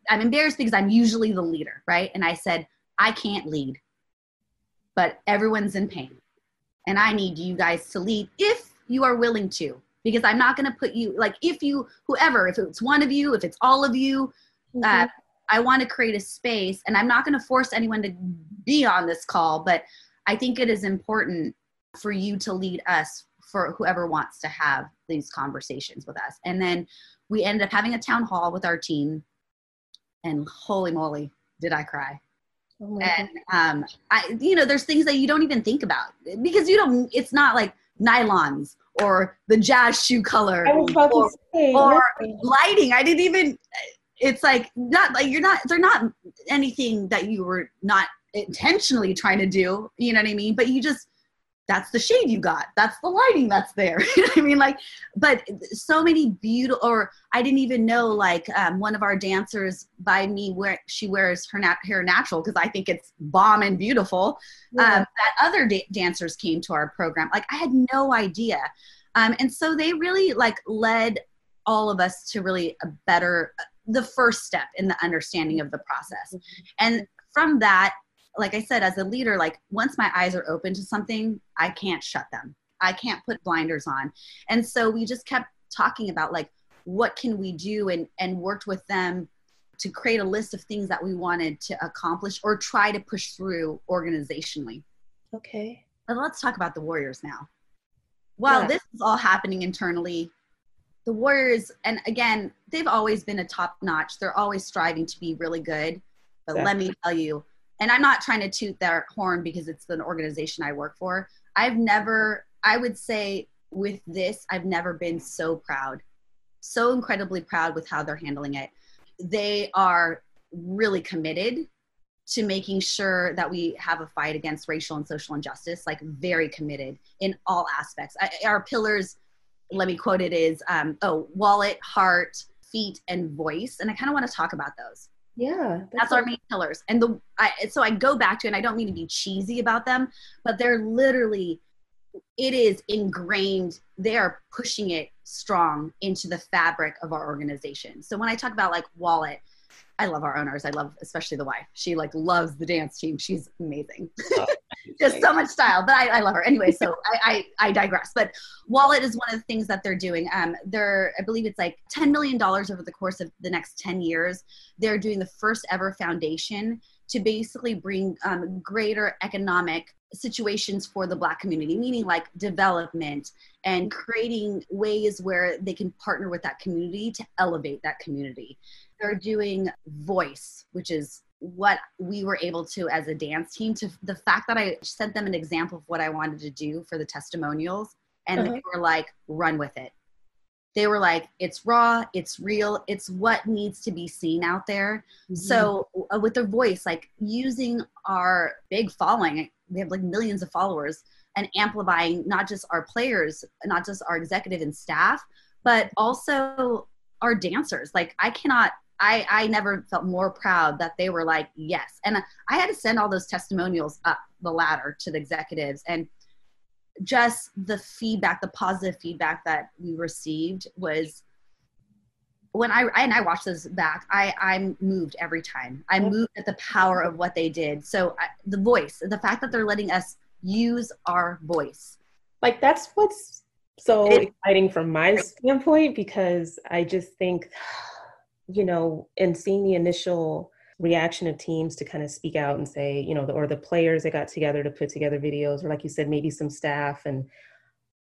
I'm embarrassed because I'm usually the leader, right? And I said, I can't lead, but everyone's in pain. And I need you guys to lead if you are willing to, because I'm not going to put you, like, if you, whoever, if it's one of you, if it's all of you, mm-hmm. uh, I want to create a space and I'm not going to force anyone to be on this call, but I think it is important for you to lead us for whoever wants to have these conversations with us. And then we ended up having a town hall with our team and holy moly, did I cry. Oh and um, I, you know, there's things that you don't even think about because you don't. It's not like nylons or the jazz shoe color or, say, or lighting. I didn't even. It's like not like you're not. They're not anything that you were not intentionally trying to do. You know what I mean? But you just that's the shade you got. That's the lighting that's there. You know i mean? Like but so many beautiful or i didn't even know like um, one of our dancers by me where she wears her nat- hair natural because i think it's bomb and beautiful. Yeah. um, that other da- dancers came to our program. Like i had no idea. Um, and so they really like led all of us to really a better the first step in the understanding of the process. Mm-hmm. and from that like I said, as a leader, like once my eyes are open to something, I can't shut them. I can't put blinders on. And so we just kept talking about like what can we do and and worked with them to create a list of things that we wanted to accomplish or try to push through organizationally. Okay. But let's talk about the Warriors now. While yeah. this is all happening internally, the Warriors, and again, they've always been a top notch. They're always striving to be really good. But let me tell you, and I'm not trying to toot their horn because it's an organization I work for. I've never, I would say with this, I've never been so proud, so incredibly proud with how they're handling it. They are really committed to making sure that we have a fight against racial and social injustice, like very committed in all aspects. I, our pillars, let me quote it is, um, oh, wallet, heart, feet, and voice. And I kind of want to talk about those yeah that's, that's our main pillars and the I, so i go back to and i don't mean to be cheesy about them but they're literally it is ingrained they are pushing it strong into the fabric of our organization so when i talk about like wallet I love our owners. I love especially the wife. She like loves the dance team. She's amazing. Oh, Just so much style. But I, I love her. Anyway, so I, I, I digress. But Wallet is one of the things that they're doing. Um, they're I believe it's like ten million dollars over the course of the next ten years. They're doing the first ever foundation to basically bring um, greater economic situations for the black community meaning like development and creating ways where they can partner with that community to elevate that community they're doing voice which is what we were able to as a dance team to the fact that i sent them an example of what i wanted to do for the testimonials and uh-huh. they were like run with it they were like it's raw it's real it's what needs to be seen out there mm-hmm. so uh, with their voice like using our big following we have like millions of followers and amplifying not just our players not just our executive and staff but also our dancers like i cannot I, I never felt more proud that they were like, yes. And I had to send all those testimonials up the ladder to the executives. And just the feedback, the positive feedback that we received was when I, and I watched this back, I, I'm moved every time. I moved at the power of what they did. So I, the voice, the fact that they're letting us use our voice. Like that's what's so it, exciting from my standpoint because I just think you know, and seeing the initial reaction of teams to kind of speak out and say, you know, the, or the players that got together to put together videos, or like you said, maybe some staff. And,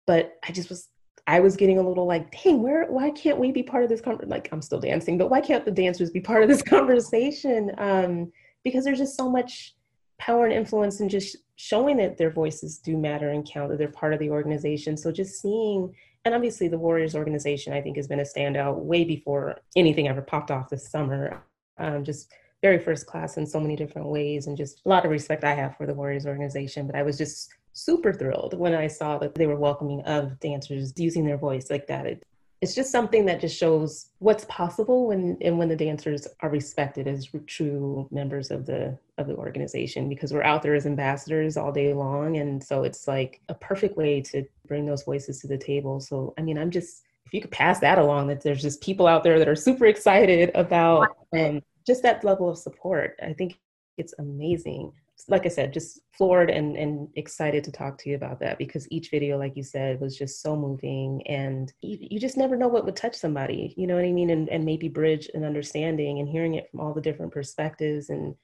but I just was, I was getting a little like, dang, where, why can't we be part of this conversation? Like, I'm still dancing, but why can't the dancers be part of this conversation? Um, because there's just so much power and influence in just showing that their voices do matter and count, that they're part of the organization. So just seeing and obviously, the Warriors organization, I think, has been a standout way before anything ever popped off this summer. Um, just very first class in so many different ways, and just a lot of respect I have for the Warriors organization. But I was just super thrilled when I saw that they were welcoming of dancers using their voice like that. It, it's just something that just shows what's possible when and when the dancers are respected as true members of the of the organization because we're out there as ambassadors all day long and so it's like a perfect way to bring those voices to the table so i mean i'm just if you could pass that along that there's just people out there that are super excited about um, just that level of support i think it's amazing like I said, just floored and, and excited to talk to you about that because each video, like you said, was just so moving and you, you just never know what would touch somebody, you know what I mean? And, and maybe bridge an understanding and hearing it from all the different perspectives. And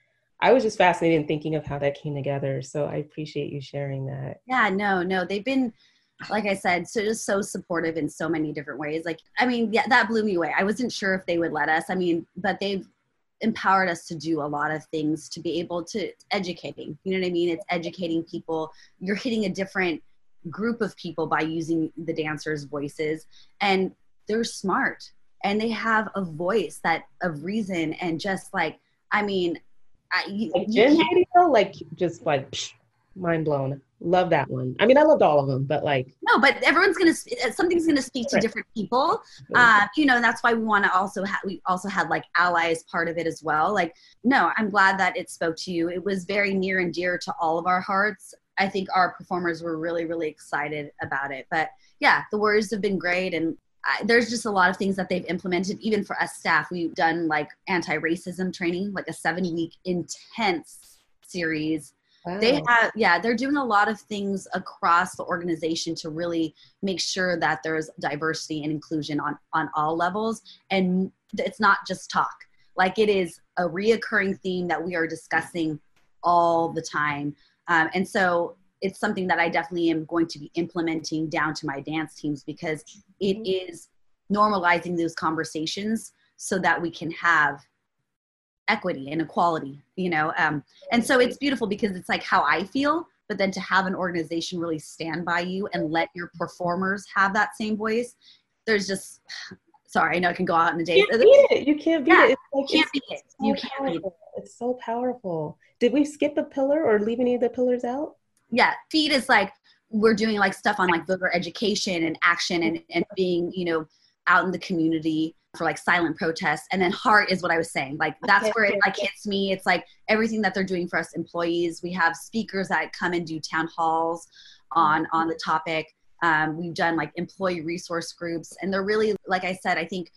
I was just fascinated in thinking of how that came together. So I appreciate you sharing that. Yeah, no, no, they've been, like I said, so just so supportive in so many different ways. Like, I mean, yeah, that blew me away. I wasn't sure if they would let us. I mean, but they've empowered us to do a lot of things to be able to educating you know what i mean it's educating people you're hitting a different group of people by using the dancers voices and they're smart and they have a voice that of reason and just like i mean I, you, like video, like just like psh, mind blown love that one. I mean i loved all of them but like no but everyone's gonna uh, something's gonna speak to different people. Uh, you know that's why we want to also have we also had like allies part of it as well. Like no i'm glad that it spoke to you. It was very near and dear to all of our hearts. I think our performers were really really excited about it. But yeah the warriors have been great and I, there's just a lot of things that they've implemented. Even for us staff we've done like anti-racism training like a seven week intense series Wow. They have, yeah, they're doing a lot of things across the organization to really make sure that there's diversity and inclusion on on all levels, and it's not just talk. Like it is a reoccurring theme that we are discussing all the time, um, and so it's something that I definitely am going to be implementing down to my dance teams because it mm-hmm. is normalizing those conversations so that we can have equity and equality you know um, and so it's beautiful because it's like how i feel but then to have an organization really stand by you and let your performers have that same voice there's just sorry i know it can go out in the day. You can't beat it. You can't beat yeah, it. Like, can't beat it. so you can't beat it. it's so powerful. Did we skip a pillar or leave any of the pillars out? Yeah feed is like we're doing like stuff on like voter education and action and, and being you know out in the community for like silent protests and then heart is what i was saying. Like that's okay. where it like hits me. It's like everything that they're doing for us employees. We have speakers that come and do town halls on on the topic. Um, we've done like employee resource groups and they're really like i said i think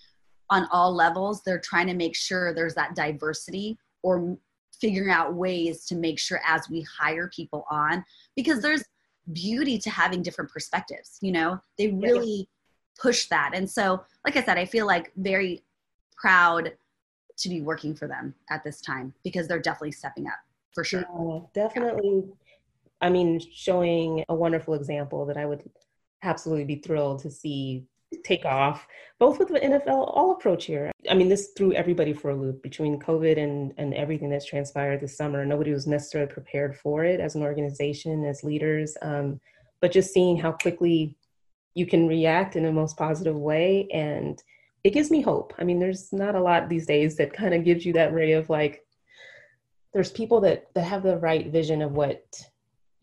on all levels they're trying to make sure there's that diversity or figuring out ways to make sure as we hire people on because there's beauty to having different perspectives you know? They really push that. And so, like I said, I feel like very proud to be working for them at this time because they're definitely stepping up for sure. Yeah, definitely. I mean, showing a wonderful example that I would absolutely be thrilled to see take off, both with the NFL all approach here. I mean, this threw everybody for a loop between COVID and, and everything that's transpired this summer. Nobody was necessarily prepared for it as an organization, as leaders. Um, but just seeing how quickly you can react in the most positive way and it gives me hope. I mean, there's not a lot these days that kind of gives you that ray of like, there's people that that have the right vision of what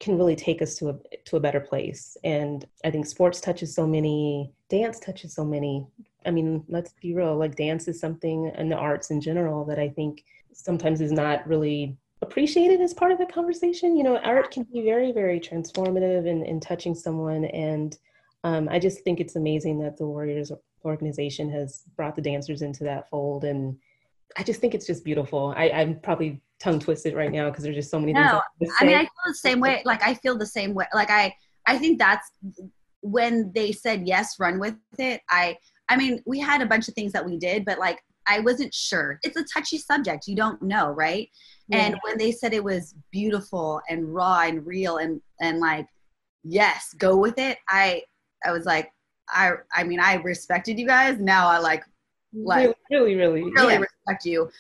can really take us to a to a better place. And I think sports touches so many, dance touches so many. I mean, let's be real, like dance is something and the arts in general that I think sometimes is not really appreciated as part of the conversation. You know, art can be very, very transformative in, in touching someone. And um, I just think it's amazing that the Warriors organization has brought the dancers into that fold. And I just think it's just beautiful. I, I'm probably tongue twisted right now because there's just so many no, things. I, I mean, I feel the same way. Like I feel the same way. Like I, I think that's when they said yes, run with it. I, I mean, we had a bunch of things that we did, but like I wasn't sure. It's a touchy subject. You don't know, right? Yeah. And when they said it was beautiful and raw and real and and like yes, go with it. I I was like I I mean, I respected you guys. Now I like like really really really, really yeah. respect you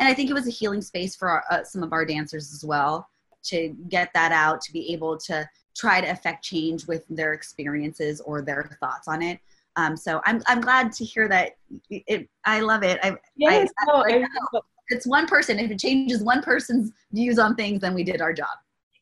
and i think it was a healing space for our, uh, some of our dancers as well to get that out to be able to try to affect change with their experiences or their thoughts on it um, so I'm, I'm glad to hear that it, I love it. I, yes, I, no, I, it's one person. If it changes one person's views on things, then we did our job.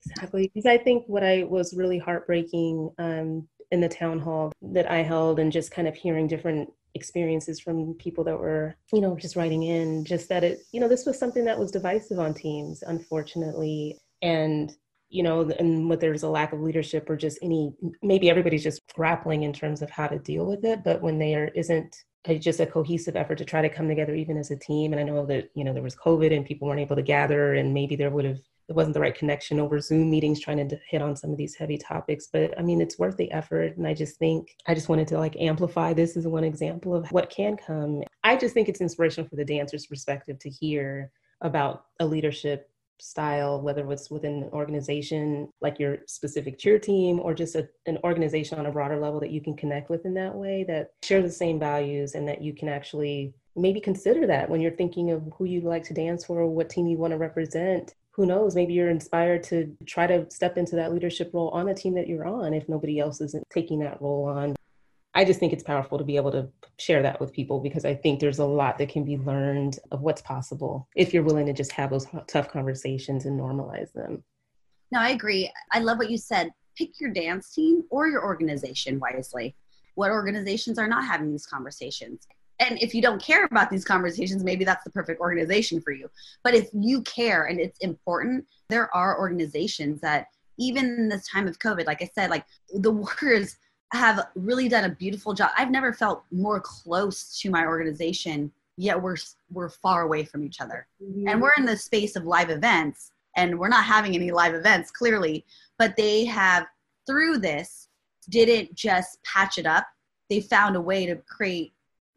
Exactly. Because I think what I was really heartbreaking um, in the town hall that I held and just kind of hearing different experiences from people that were, you know, just writing in, just that it, you know, this was something that was divisive on teams, unfortunately. And, you know, and what there's a lack of leadership or just any, maybe everybody's just grappling in terms of how to deal with it. But when there isn't a, just a cohesive effort to try to come together, even as a team, and I know that, you know, there was COVID and people weren't able to gather, and maybe there would have it wasn't the right connection over Zoom meetings trying to hit on some of these heavy topics. But I mean, it's worth the effort. And I just think I just wanted to like amplify this as one example of what can come. I just think it's inspirational for the dancer's perspective to hear about a leadership style, whether it's within an organization like your specific cheer team or just a, an organization on a broader level that you can connect with in that way that share the same values and that you can actually maybe consider that when you're thinking of who you'd like to dance for or what team you want to represent who knows, maybe you're inspired to try to step into that leadership role on the team that you're on if nobody else isn't taking that role on. I just think it's powerful to be able to share that with people because I think there's a lot that can be learned of what's possible if you're willing to just have those tough conversations and normalize them. No, I agree. I love what you said. Pick your dance team or your organization wisely. What organizations are not having these conversations? And if you don't care about these conversations maybe that's the perfect organization for you. But if you care and it's important there are organizations that even in this time of covid like i said like the Warriors have really done a beautiful job. I've never felt more close to my organization yet we're we're far away from each other. Mm-hmm. and we're in the space of live events and we're not having any live events clearly but they have through this didn't just patch it up. They found a way to create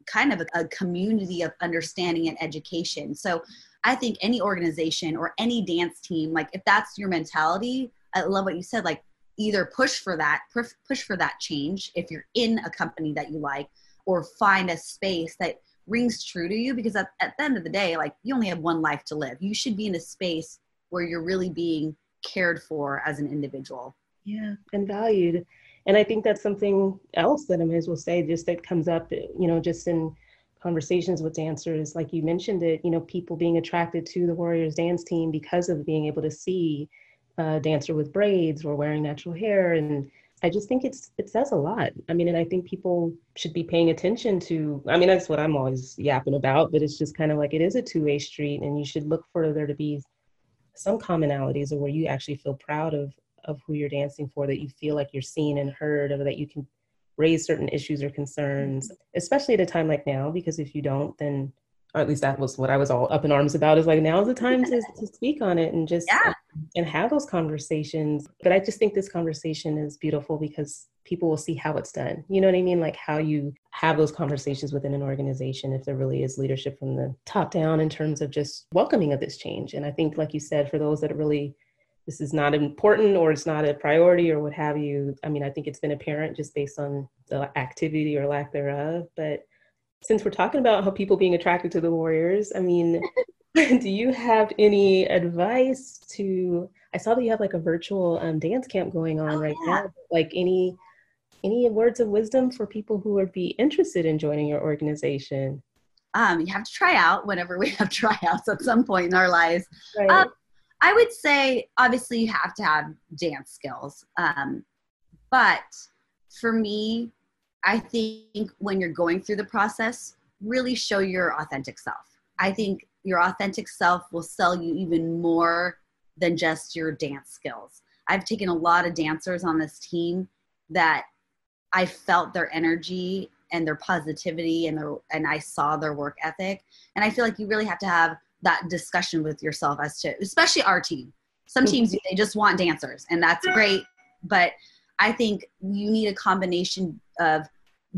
kind of a, a community of understanding and education. So I think any organization or any dance team, like if that's your mentality, I love what you said, like either push for that, push for that change if you're in a company that you like, or find a space that rings true to you because at, at the end of the day, like you only have one life to live. You should be in a space where you're really being cared for as an individual. Yeah, and valued and I think that's something else that I may as well say, just that comes up, you know, just in conversations with dancers, like you mentioned it, you know, people being attracted to the Warriors dance team because of being able to see a dancer with braids or wearing natural hair. And I just think it's it says a lot. I mean, and I think people should be paying attention to. I mean, that's what I'm always yapping about, but it's just kind of like it is a two way street, and you should look for there to be some commonalities or where you actually feel proud of of who you're dancing for that you feel like you're seen and heard or that you can raise certain issues or concerns mm-hmm. especially at a time like now because if you don't then or at least that was what I was all up in arms about is like now's the time to, to speak on it and just yeah. and have those conversations. But I just think this conversation is beautiful because people will see how it's done. You know what I mean? Like how you have those conversations within an organization if there really is leadership from the top down in terms of just welcoming of this change. And I think, like you said, for those that really this is not important or it's not a priority or what have you. I mean, I think it's been apparent just based on the activity or lack thereof. But since we're talking about how people being attracted to the Warriors, I mean, do you have any advice to? I saw that you have like a virtual um, dance camp going on oh, right yeah. now. Like any any words of wisdom for people who would be interested in joining your organization? Um, you have to try out whenever we have tryouts at some point in our lives. Right. Um, I would say, obviously, you have to have dance skills. Um, but for me, I think when you're going through the process, really show your authentic self. I think your authentic self will sell you even more than just your dance skills. I've taken a lot of dancers on this team that I felt their energy and their positivity and their and I saw their work ethic. And I feel like you really have to have that discussion with yourself as to especially our team. Some teams they just want dancers and that's great, but I think you need a combination of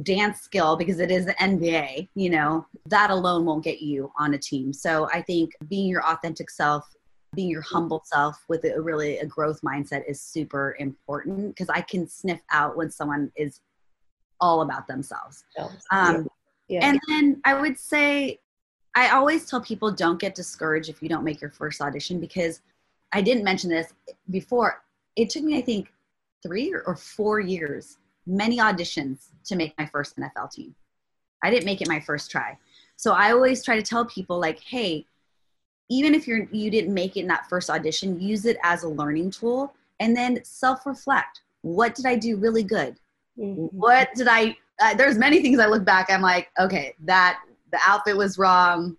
dance skill because it is the NBA, you know, that alone won't get you on a team. So I think being your authentic self, being your humble self with a really a growth mindset is super important because I can sniff out when someone is all about themselves. Um, yeah. And then I would say, I always tell people don't get discouraged if you don't make your first audition because I didn't mention this before. It took me, I think, three or four years many auditions to make my first NFL team. I didn't make it my first try. So I always try to tell people like, hey, even if you're you didn't make it in that first audition, use it as a learning tool and then self-reflect. What did I do really good? Mm-hmm. What did I uh, there's many things I look back I'm like, okay, that the outfit was wrong.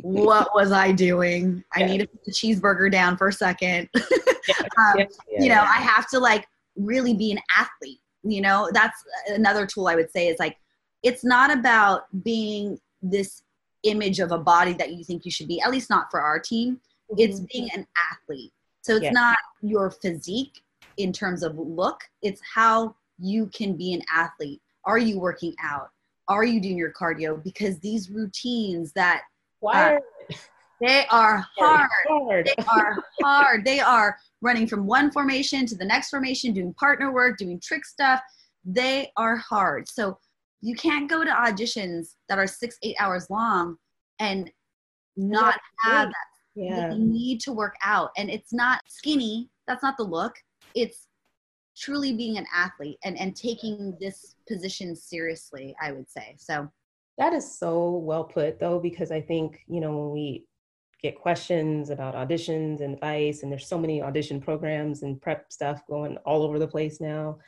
what was I doing? I need to put the cheeseburger down for a second. um, you know, I have to like really be an athlete you know that's another tool i would say is like it's not about being this image of a body that you think you should be at least not for our team mm-hmm. it's being an athlete so it's yeah. not your physique in terms of look it's how you can be an athlete are you working out are you doing your cardio because these routines that Why uh, they are hard. hard. They are hard. They are running from one formation to the next formation, doing partner work, doing trick stuff. They are hard. So you can't go to auditions that are six, eight hours long and not have that. Yeah. You need to work out. And it's not skinny. That's not the look. It's truly being an athlete and, and taking this position seriously, I would say. So that is so well put though, because I think, you know, when we get questions about auditions and advice and there's so many audition programs and prep stuff going all over the place now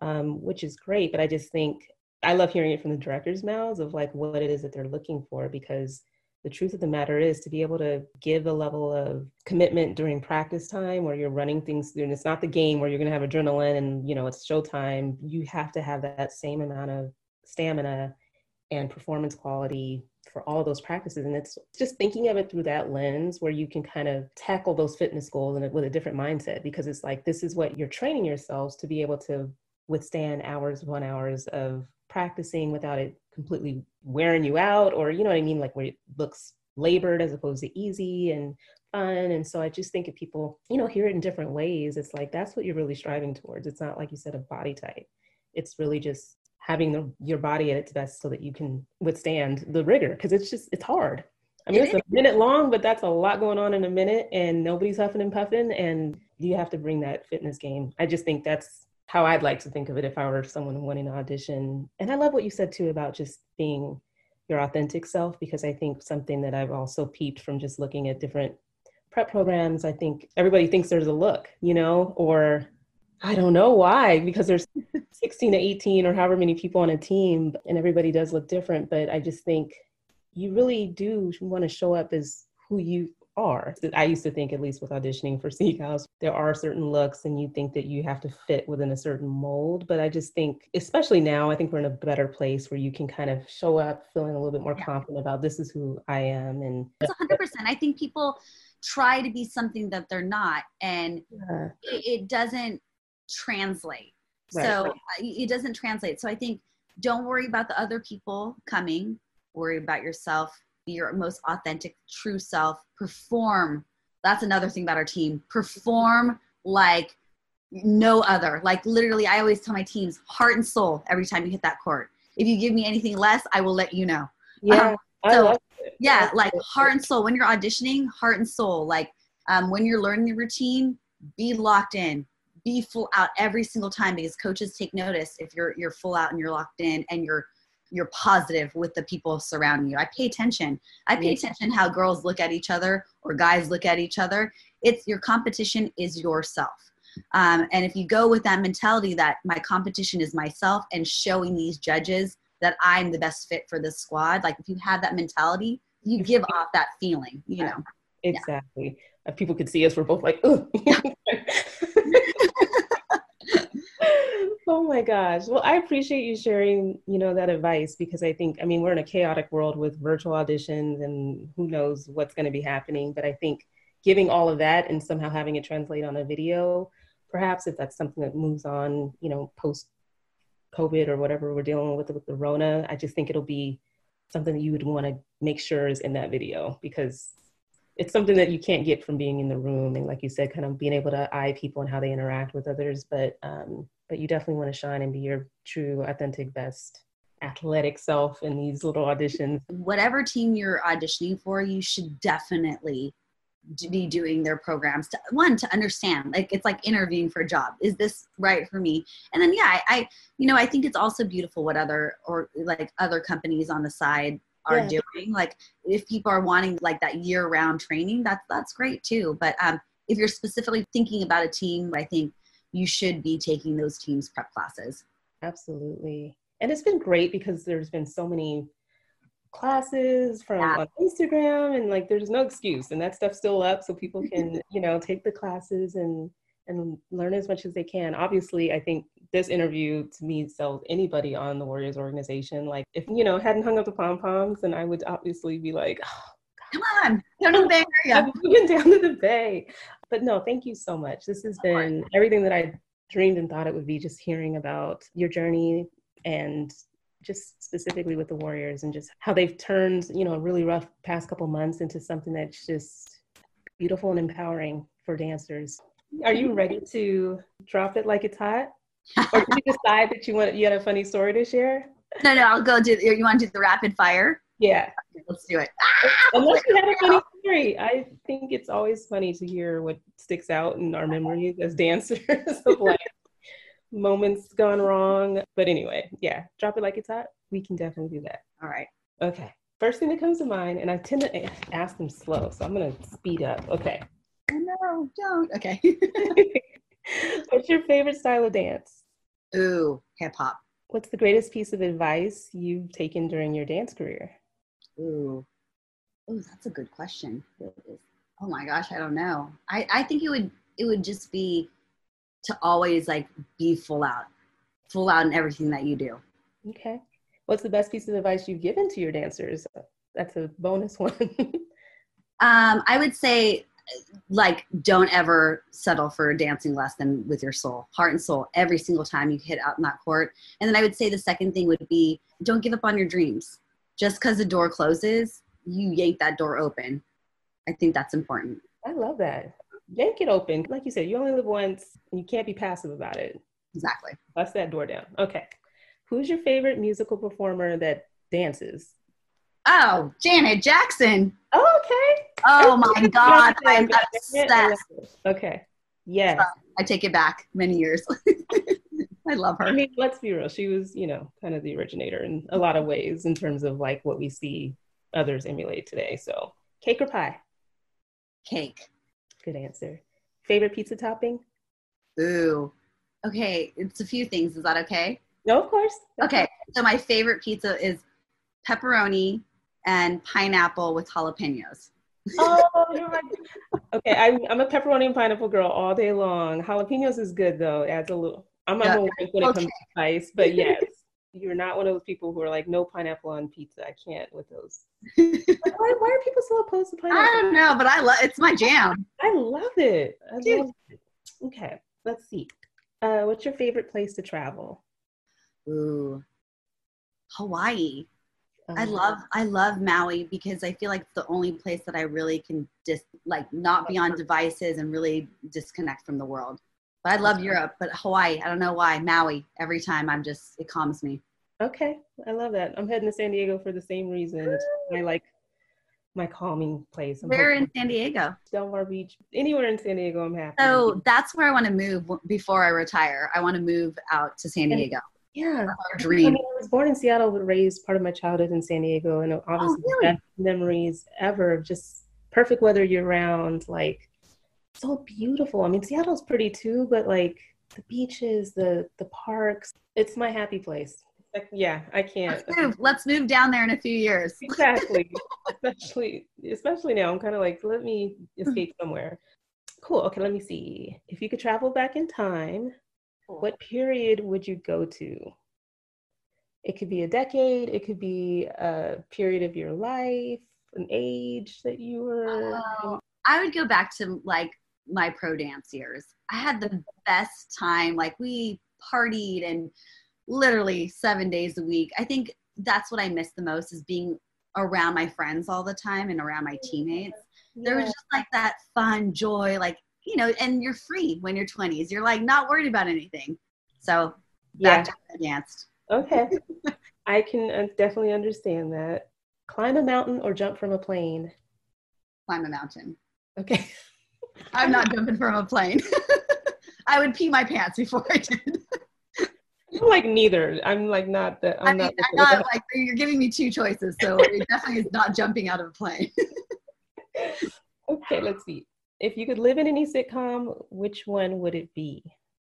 um, which is great but i just think i love hearing it from the directors mouths of like what it is that they're looking for because the truth of the matter is to be able to give a level of commitment during practice time where you're running things through and it's not the game where you're going to have adrenaline and you know it's showtime you have to have that same amount of stamina and performance quality for all those practices. And it's just thinking of it through that lens where you can kind of tackle those fitness goals and with a different mindset because it's like this is what you're training yourselves to be able to withstand hours upon hours of practicing without it completely wearing you out or you know what I mean, like where it looks labored as opposed to easy and fun. And so I just think if people, you know, hear it in different ways, it's like that's what you're really striving towards. It's not like you said a body type. It's really just having the, your body at its best so that you can withstand the rigor because it's just it's hard i mean it's a minute long but that's a lot going on in a minute and nobody's huffing and puffing and you have to bring that fitness game i just think that's how i'd like to think of it if i were someone wanting an audition and i love what you said too about just being your authentic self because i think something that i've also peeped from just looking at different prep programs i think everybody thinks there's a look you know or I don't know why, because there's 16 to 18 or however many people on a team, and everybody does look different. But I just think you really do want to show up as who you are. I used to think, at least with auditioning for Seahawks, there are certain looks, and you think that you have to fit within a certain mold. But I just think, especially now, I think we're in a better place where you can kind of show up feeling a little bit more yeah. confident about this is who I am. And it's 100%. I think people try to be something that they're not, and yeah. it, it doesn't translate. Right, so right. Uh, it doesn't translate. So I think don't worry about the other people coming, worry about yourself, be your most authentic, true self, perform That's another thing about our team. Perform like no other. Like literally, I always tell my teams, heart and soul every time you hit that court. If you give me anything less, I will let you know. Yeah. Um, so, yeah, like heart and soul. When you're auditioning, heart and soul. Like um, when you're learning the routine, be locked in, be full out every single time because coaches take notice if you're you're full out and you're locked in and you're you're positive with the people surrounding you. I pay attention. I pay attention how girls look at each other or guys look at each other. It's your competition is yourself. Um, and if you go with that mentality that my competition is myself and showing these judges that I'm the best fit for this squad, like if you have that mentality, you give off that feeling, you know. Exactly. Yeah. people could see us, we're both like, oh my gosh. Well, I appreciate you sharing, you know, that advice because I think, I mean, we're in a chaotic world with virtual auditions and who knows what's going to be happening. But I think giving all of that and somehow having it translate on a video, perhaps if that's something that moves on, you know, post COVID or whatever we're dealing with with the Rona, I just think it'll be something that you would want to make sure is in that video because it's something that you can't get from being in the room and like you said kind of being able to eye people and how they interact with others but um, but you definitely want to shine and be your true authentic best athletic self in these little auditions. Whatever team you're auditioning for you should definitely be doing their programs to one to understand like it's like interviewing for a job. Is this right for me? And then yeah I, I you know i think it's also beautiful what other or like other companies on the side are yeah. doing like if people are wanting like that year round training that's that's great too. But um if you're specifically thinking about a team i think you should be taking those teams prep classes. Absolutely. And it's been great because there's been so many classes from yeah. on Instagram and like there's no excuse. And that stuff's still up so people can you know take the classes and and learn as much as they can. Obviously i think this interview to me sells anybody on the warriors organization. Like if you know hadn't hung up the pom poms then i would obviously be like oh, come on. Down to the bay area. I'm moving down to the bay. But no thank you so much. This has been everything that i dreamed and thought it would be just hearing about your journey and just specifically with the Warriors and just how they've turned, you know, a really rough past couple months into something that's just beautiful and empowering for dancers. Are you ready to drop it like it's hot? Or did you decide that you want you had a funny story to share? No, no, I'll go do. You want to do the rapid fire? Yeah, let's do it. Unless you had a funny story, I think it's always funny to hear what sticks out in our memories as dancers of like moments gone wrong. But anyway, yeah, drop it like it's hot. We can definitely do that. All right. Okay. First thing that comes to mind, and I tend to ask them slow, so I'm going to speed up. Okay. No, don't. Okay. What's your favorite style of dance? Ooh, hip hop. What's the greatest piece of advice you've taken during your dance career? Ooh, ooh, that's a good question. Oh my gosh, I don't know. I, I think it would it would just be to always like be full out, full out in everything that you do. Okay. What's the best piece of advice you've given to your dancers? That's a bonus one. um, I would say like don't ever settle for dancing less than with your soul heart and soul every single time you hit out in that court and then i would say the second thing would be don't give up on your dreams just because the door closes you yank that door open i think that's important i love that yank it open. Like you said, you only live once and you can't be passive about it. Exactly. Bust that door down. Okay. Who's your favorite musical performer that dances? Oh, Janet Jackson. Oh, okay. Oh my God. I'm obsessed. Okay. Yes. I take it back many years. I love her. I mean, let's be real. She was, you know, kind of the originator in a lot of ways in terms of like what we see others emulate today. So, cake or pie? Cake. Good answer. Favorite pizza topping? Ooh. Okay, it's a few things. Is that okay? No, of course. Okay, so my favorite pizza is pepperoni and pineapple with jalapenos. oh, you're right. Okay, I'm, I'm a pepperoni and pineapple girl all day long. Jalapenos is good though. It adds a little. I'm a yeah. when it comes to spice, but yes, you're not one of those people who are like no pineapple on pizza. I can't with those. why, why are people so opposed to pineapple? I don't know, but I love it's my jam. I love it. I love it. Okay, let's see. Uh, what's your favorite place to travel? Ooh, Hawaii. Um, I love I love Maui because I feel like it's the only place that I really can just like not be on devices and really disconnect from the world. But I love Europe, but Hawaii, I don't know why. Maui, every time I'm just it calms me. Okay, I love that. I'm heading to San Diego for the same reason. I like my calming place. I'm where in San Diego? Del Mar Beach. Anywhere in San Diego, I'm happy. So that's where I want to move before I retire. I want to move out to San Diego. Yeah, dream. I, mean, I was born in Seattle, but raised part of my childhood in San Diego, and oh, obviously oh, really? best memories ever of just perfect weather year round. Like so beautiful. I mean, Seattle's pretty too, but like the beaches, the the parks, it's my happy place. Like, yeah, I can't. Let's move. Let's move down there in a few years. Exactly. especially, especially now. I'm kind of like, let me hmm. escape somewhere. Cool. Okay, let me see. If you could travel back in time, cool. what period would you go to? It could be a decade. It could be a period of your life, an age that you were. Uh, I would go back to like my pro dance years. I had the best time. Like we partied and literally seven days a week. I think that's what I miss the most is being around my friends all the time and around my teammates. Yeah. There was just like that fun joy, like, you know, and you're free when you're 20s. You're like not worried about anything. So yeah, danced. Okay. I can uh, definitely understand that. Climb a mountain or jump from a plane? Climb a mountain. Okay. I'm not jumping from a plane. I would pee my pants before I did. I'm like neither. I'm like not the. I'm I mean, not, I'm not like you're giving me two choices, so it definitely is not jumping out of a plane. okay, let's see. If you could live in any sitcom, which one would it be?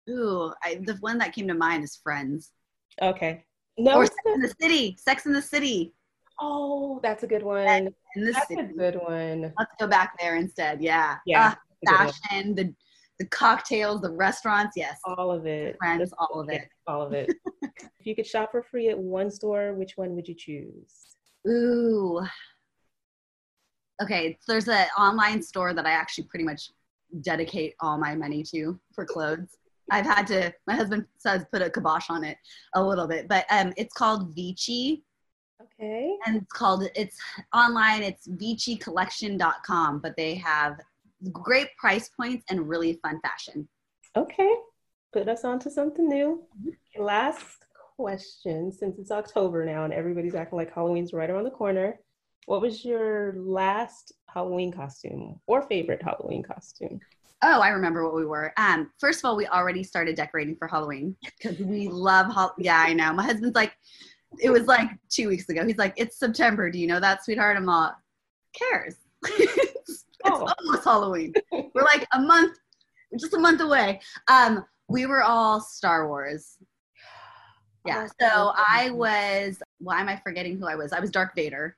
Ooh, I, the one that came to mind is Friends. Okay. No, or Sex in the City. Sex in the City. Oh, that's a good one. In the that's city. a good one. Let's go back there instead. Yeah. Yeah. Uh, fashion, the the cocktails, the restaurants, yes. All of it. Friends, all of it. All of it. if you could shop for free at one store, which one would you choose? Ooh. Okay, there's an online store that I actually pretty much dedicate all my money to for clothes. I've had to, my husband says put a kibosh on it a little bit, but um, it's called Vici. Okay. And it's called, it's online, it's ViciCollection.com, but they have great price points and really fun fashion. Okay, put us on to something new. Mm-hmm. Last question, since it's October now and everybody's acting like Halloween's right around the corner. What was your last Halloween costume or favorite Halloween costume? Oh, I remember what we were. Um, first of all, we already started decorating for Halloween because we love. Hol- yeah, I know. My husband's like, it was like two weeks ago. He's like, it's September. Do you know that, sweetheart? I'm all, cares. It's oh. almost Halloween. We're like a month, just a month away. Um, we were all Star Wars. Yeah. So I was. Why am I forgetting who I was? I was Darth Vader,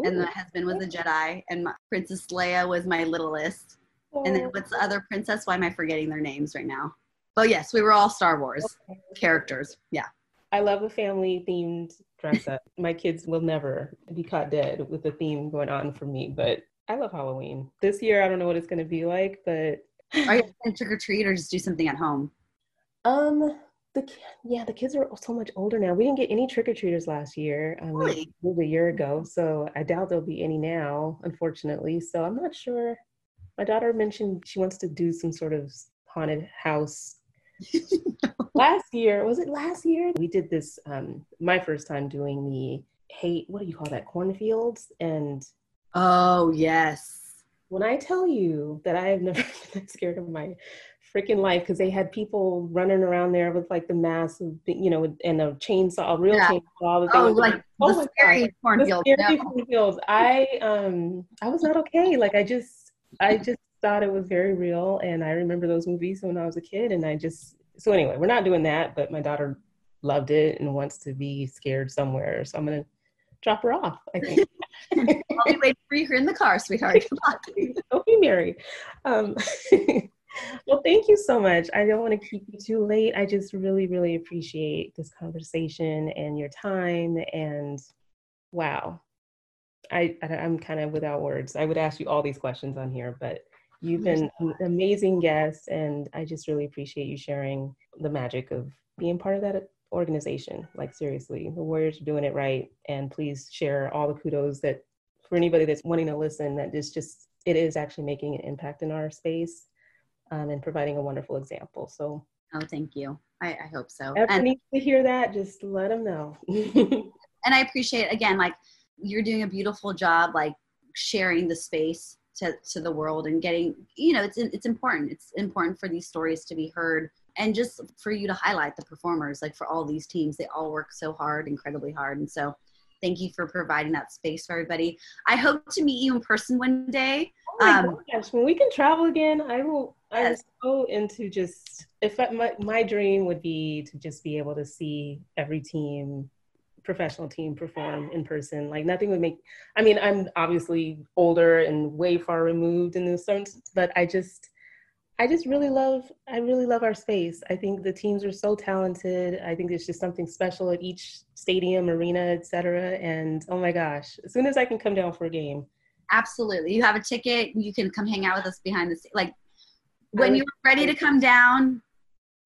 Ooh. and my husband was a Jedi, and my, Princess Leia was my littlest. And then what's the other princess? Why am I forgetting their names right now? Oh yes, we were all Star Wars okay. characters. Yeah. I love a family themed dress up. My kids will never be caught dead with a theme going on for me, but I love Halloween. This year, I don't know what it's going to be like, but are you going trick or treat or just do something at home? Um, the yeah, the kids are so much older now. We didn't get any trick or treaters last year. Um, really? a year ago, so I doubt there'll be any now, unfortunately. So I'm not sure. My daughter mentioned she wants to do some sort of haunted house. last year, was it last year? We did this. Um, my first time doing the hate. What do you call that? Cornfields and Oh, yes. When I tell you that I have never been that scared of my freaking life because they had people running around there with like the massive, you know, and a chainsaw, a real yeah. chainsaw. Oh, like oh the scary cornfields. The scary cornfields. I um I was not okay. Like I just I just thought it was very real, and I remember those movies when I was a kid, and I just so anyway, we're not doing that, but my daughter loved it and wants to be scared somewhere, so I'm gonna drop her off. I think. I'll be waiting for you here in the car, sweetheart. Don't be married. Um, well, thank you so much. I don't want to keep you too late. I just really, really appreciate this conversation and your time. And wow, I, I am kind of without words. I would ask you all these questions on here, but you've been an amazing guest, and I just really appreciate you sharing the magic of being part of that organization. Like seriously, the Warriors are doing it right. And please share all the kudos that for anybody that's wanting to listen, that is just it is actually making an impact in our space um, and providing a wonderful example. So oh, thank you. I, I hope so. If and, needs to hear that, just let them know. and I appreciate again, like you're doing a beautiful job, like sharing the space to, to the world and getting, you know, it's, it's important. It's important for these stories to be heard and just for you to highlight the performers, like for all these teams, they all work so hard, incredibly hard. And so thank you for providing that space for everybody. I hope to meet you in person one day. Oh my um, gosh, when we can travel again, I will. I'm so into just if I, my my dream would be to just be able to see every team professional team perform in person. Like nothing would make. I mean, I'm obviously older and way far removed in this sense, but I just, I just really love. I really love our space. I think the teams are so talented. I think there's just something special at each stadium, arena, etc. And oh my gosh, as soon as I can come down for a game. Absolutely, you have a ticket. You can come hang out with us behind the like. When you're ready to come down,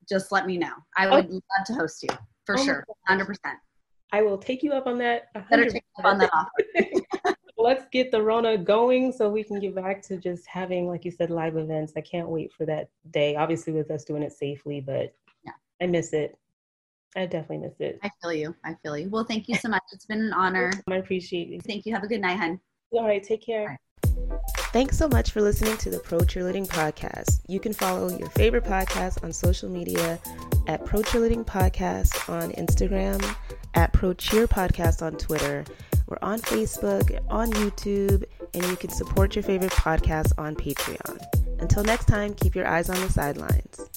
just let me know. I oh. would oh. love to host you for oh sure, hundred percent. I will take you up on that. Better take up on that Let's get the Rona going so we can get back to just having, like you said, live events. I can't wait for that day. Obviously, with us doing it safely, but yeah, I miss it. I definitely miss it. I feel you. I feel you. Well, thank you so much. It's been an honor. I appreciate you. Thank you. Have a good night, hun. All right. Take care. Thanks so much for listening to the Pro Cheerleading Podcast. You can follow your favorite podcast on social media at Pro Cheerleading Podcast on Instagram, at Pro Cheer Podcast on Twitter. We're on Facebook, on YouTube, and you can support your favorite podcast on Patreon. Until next time, keep your eyes on the sidelines.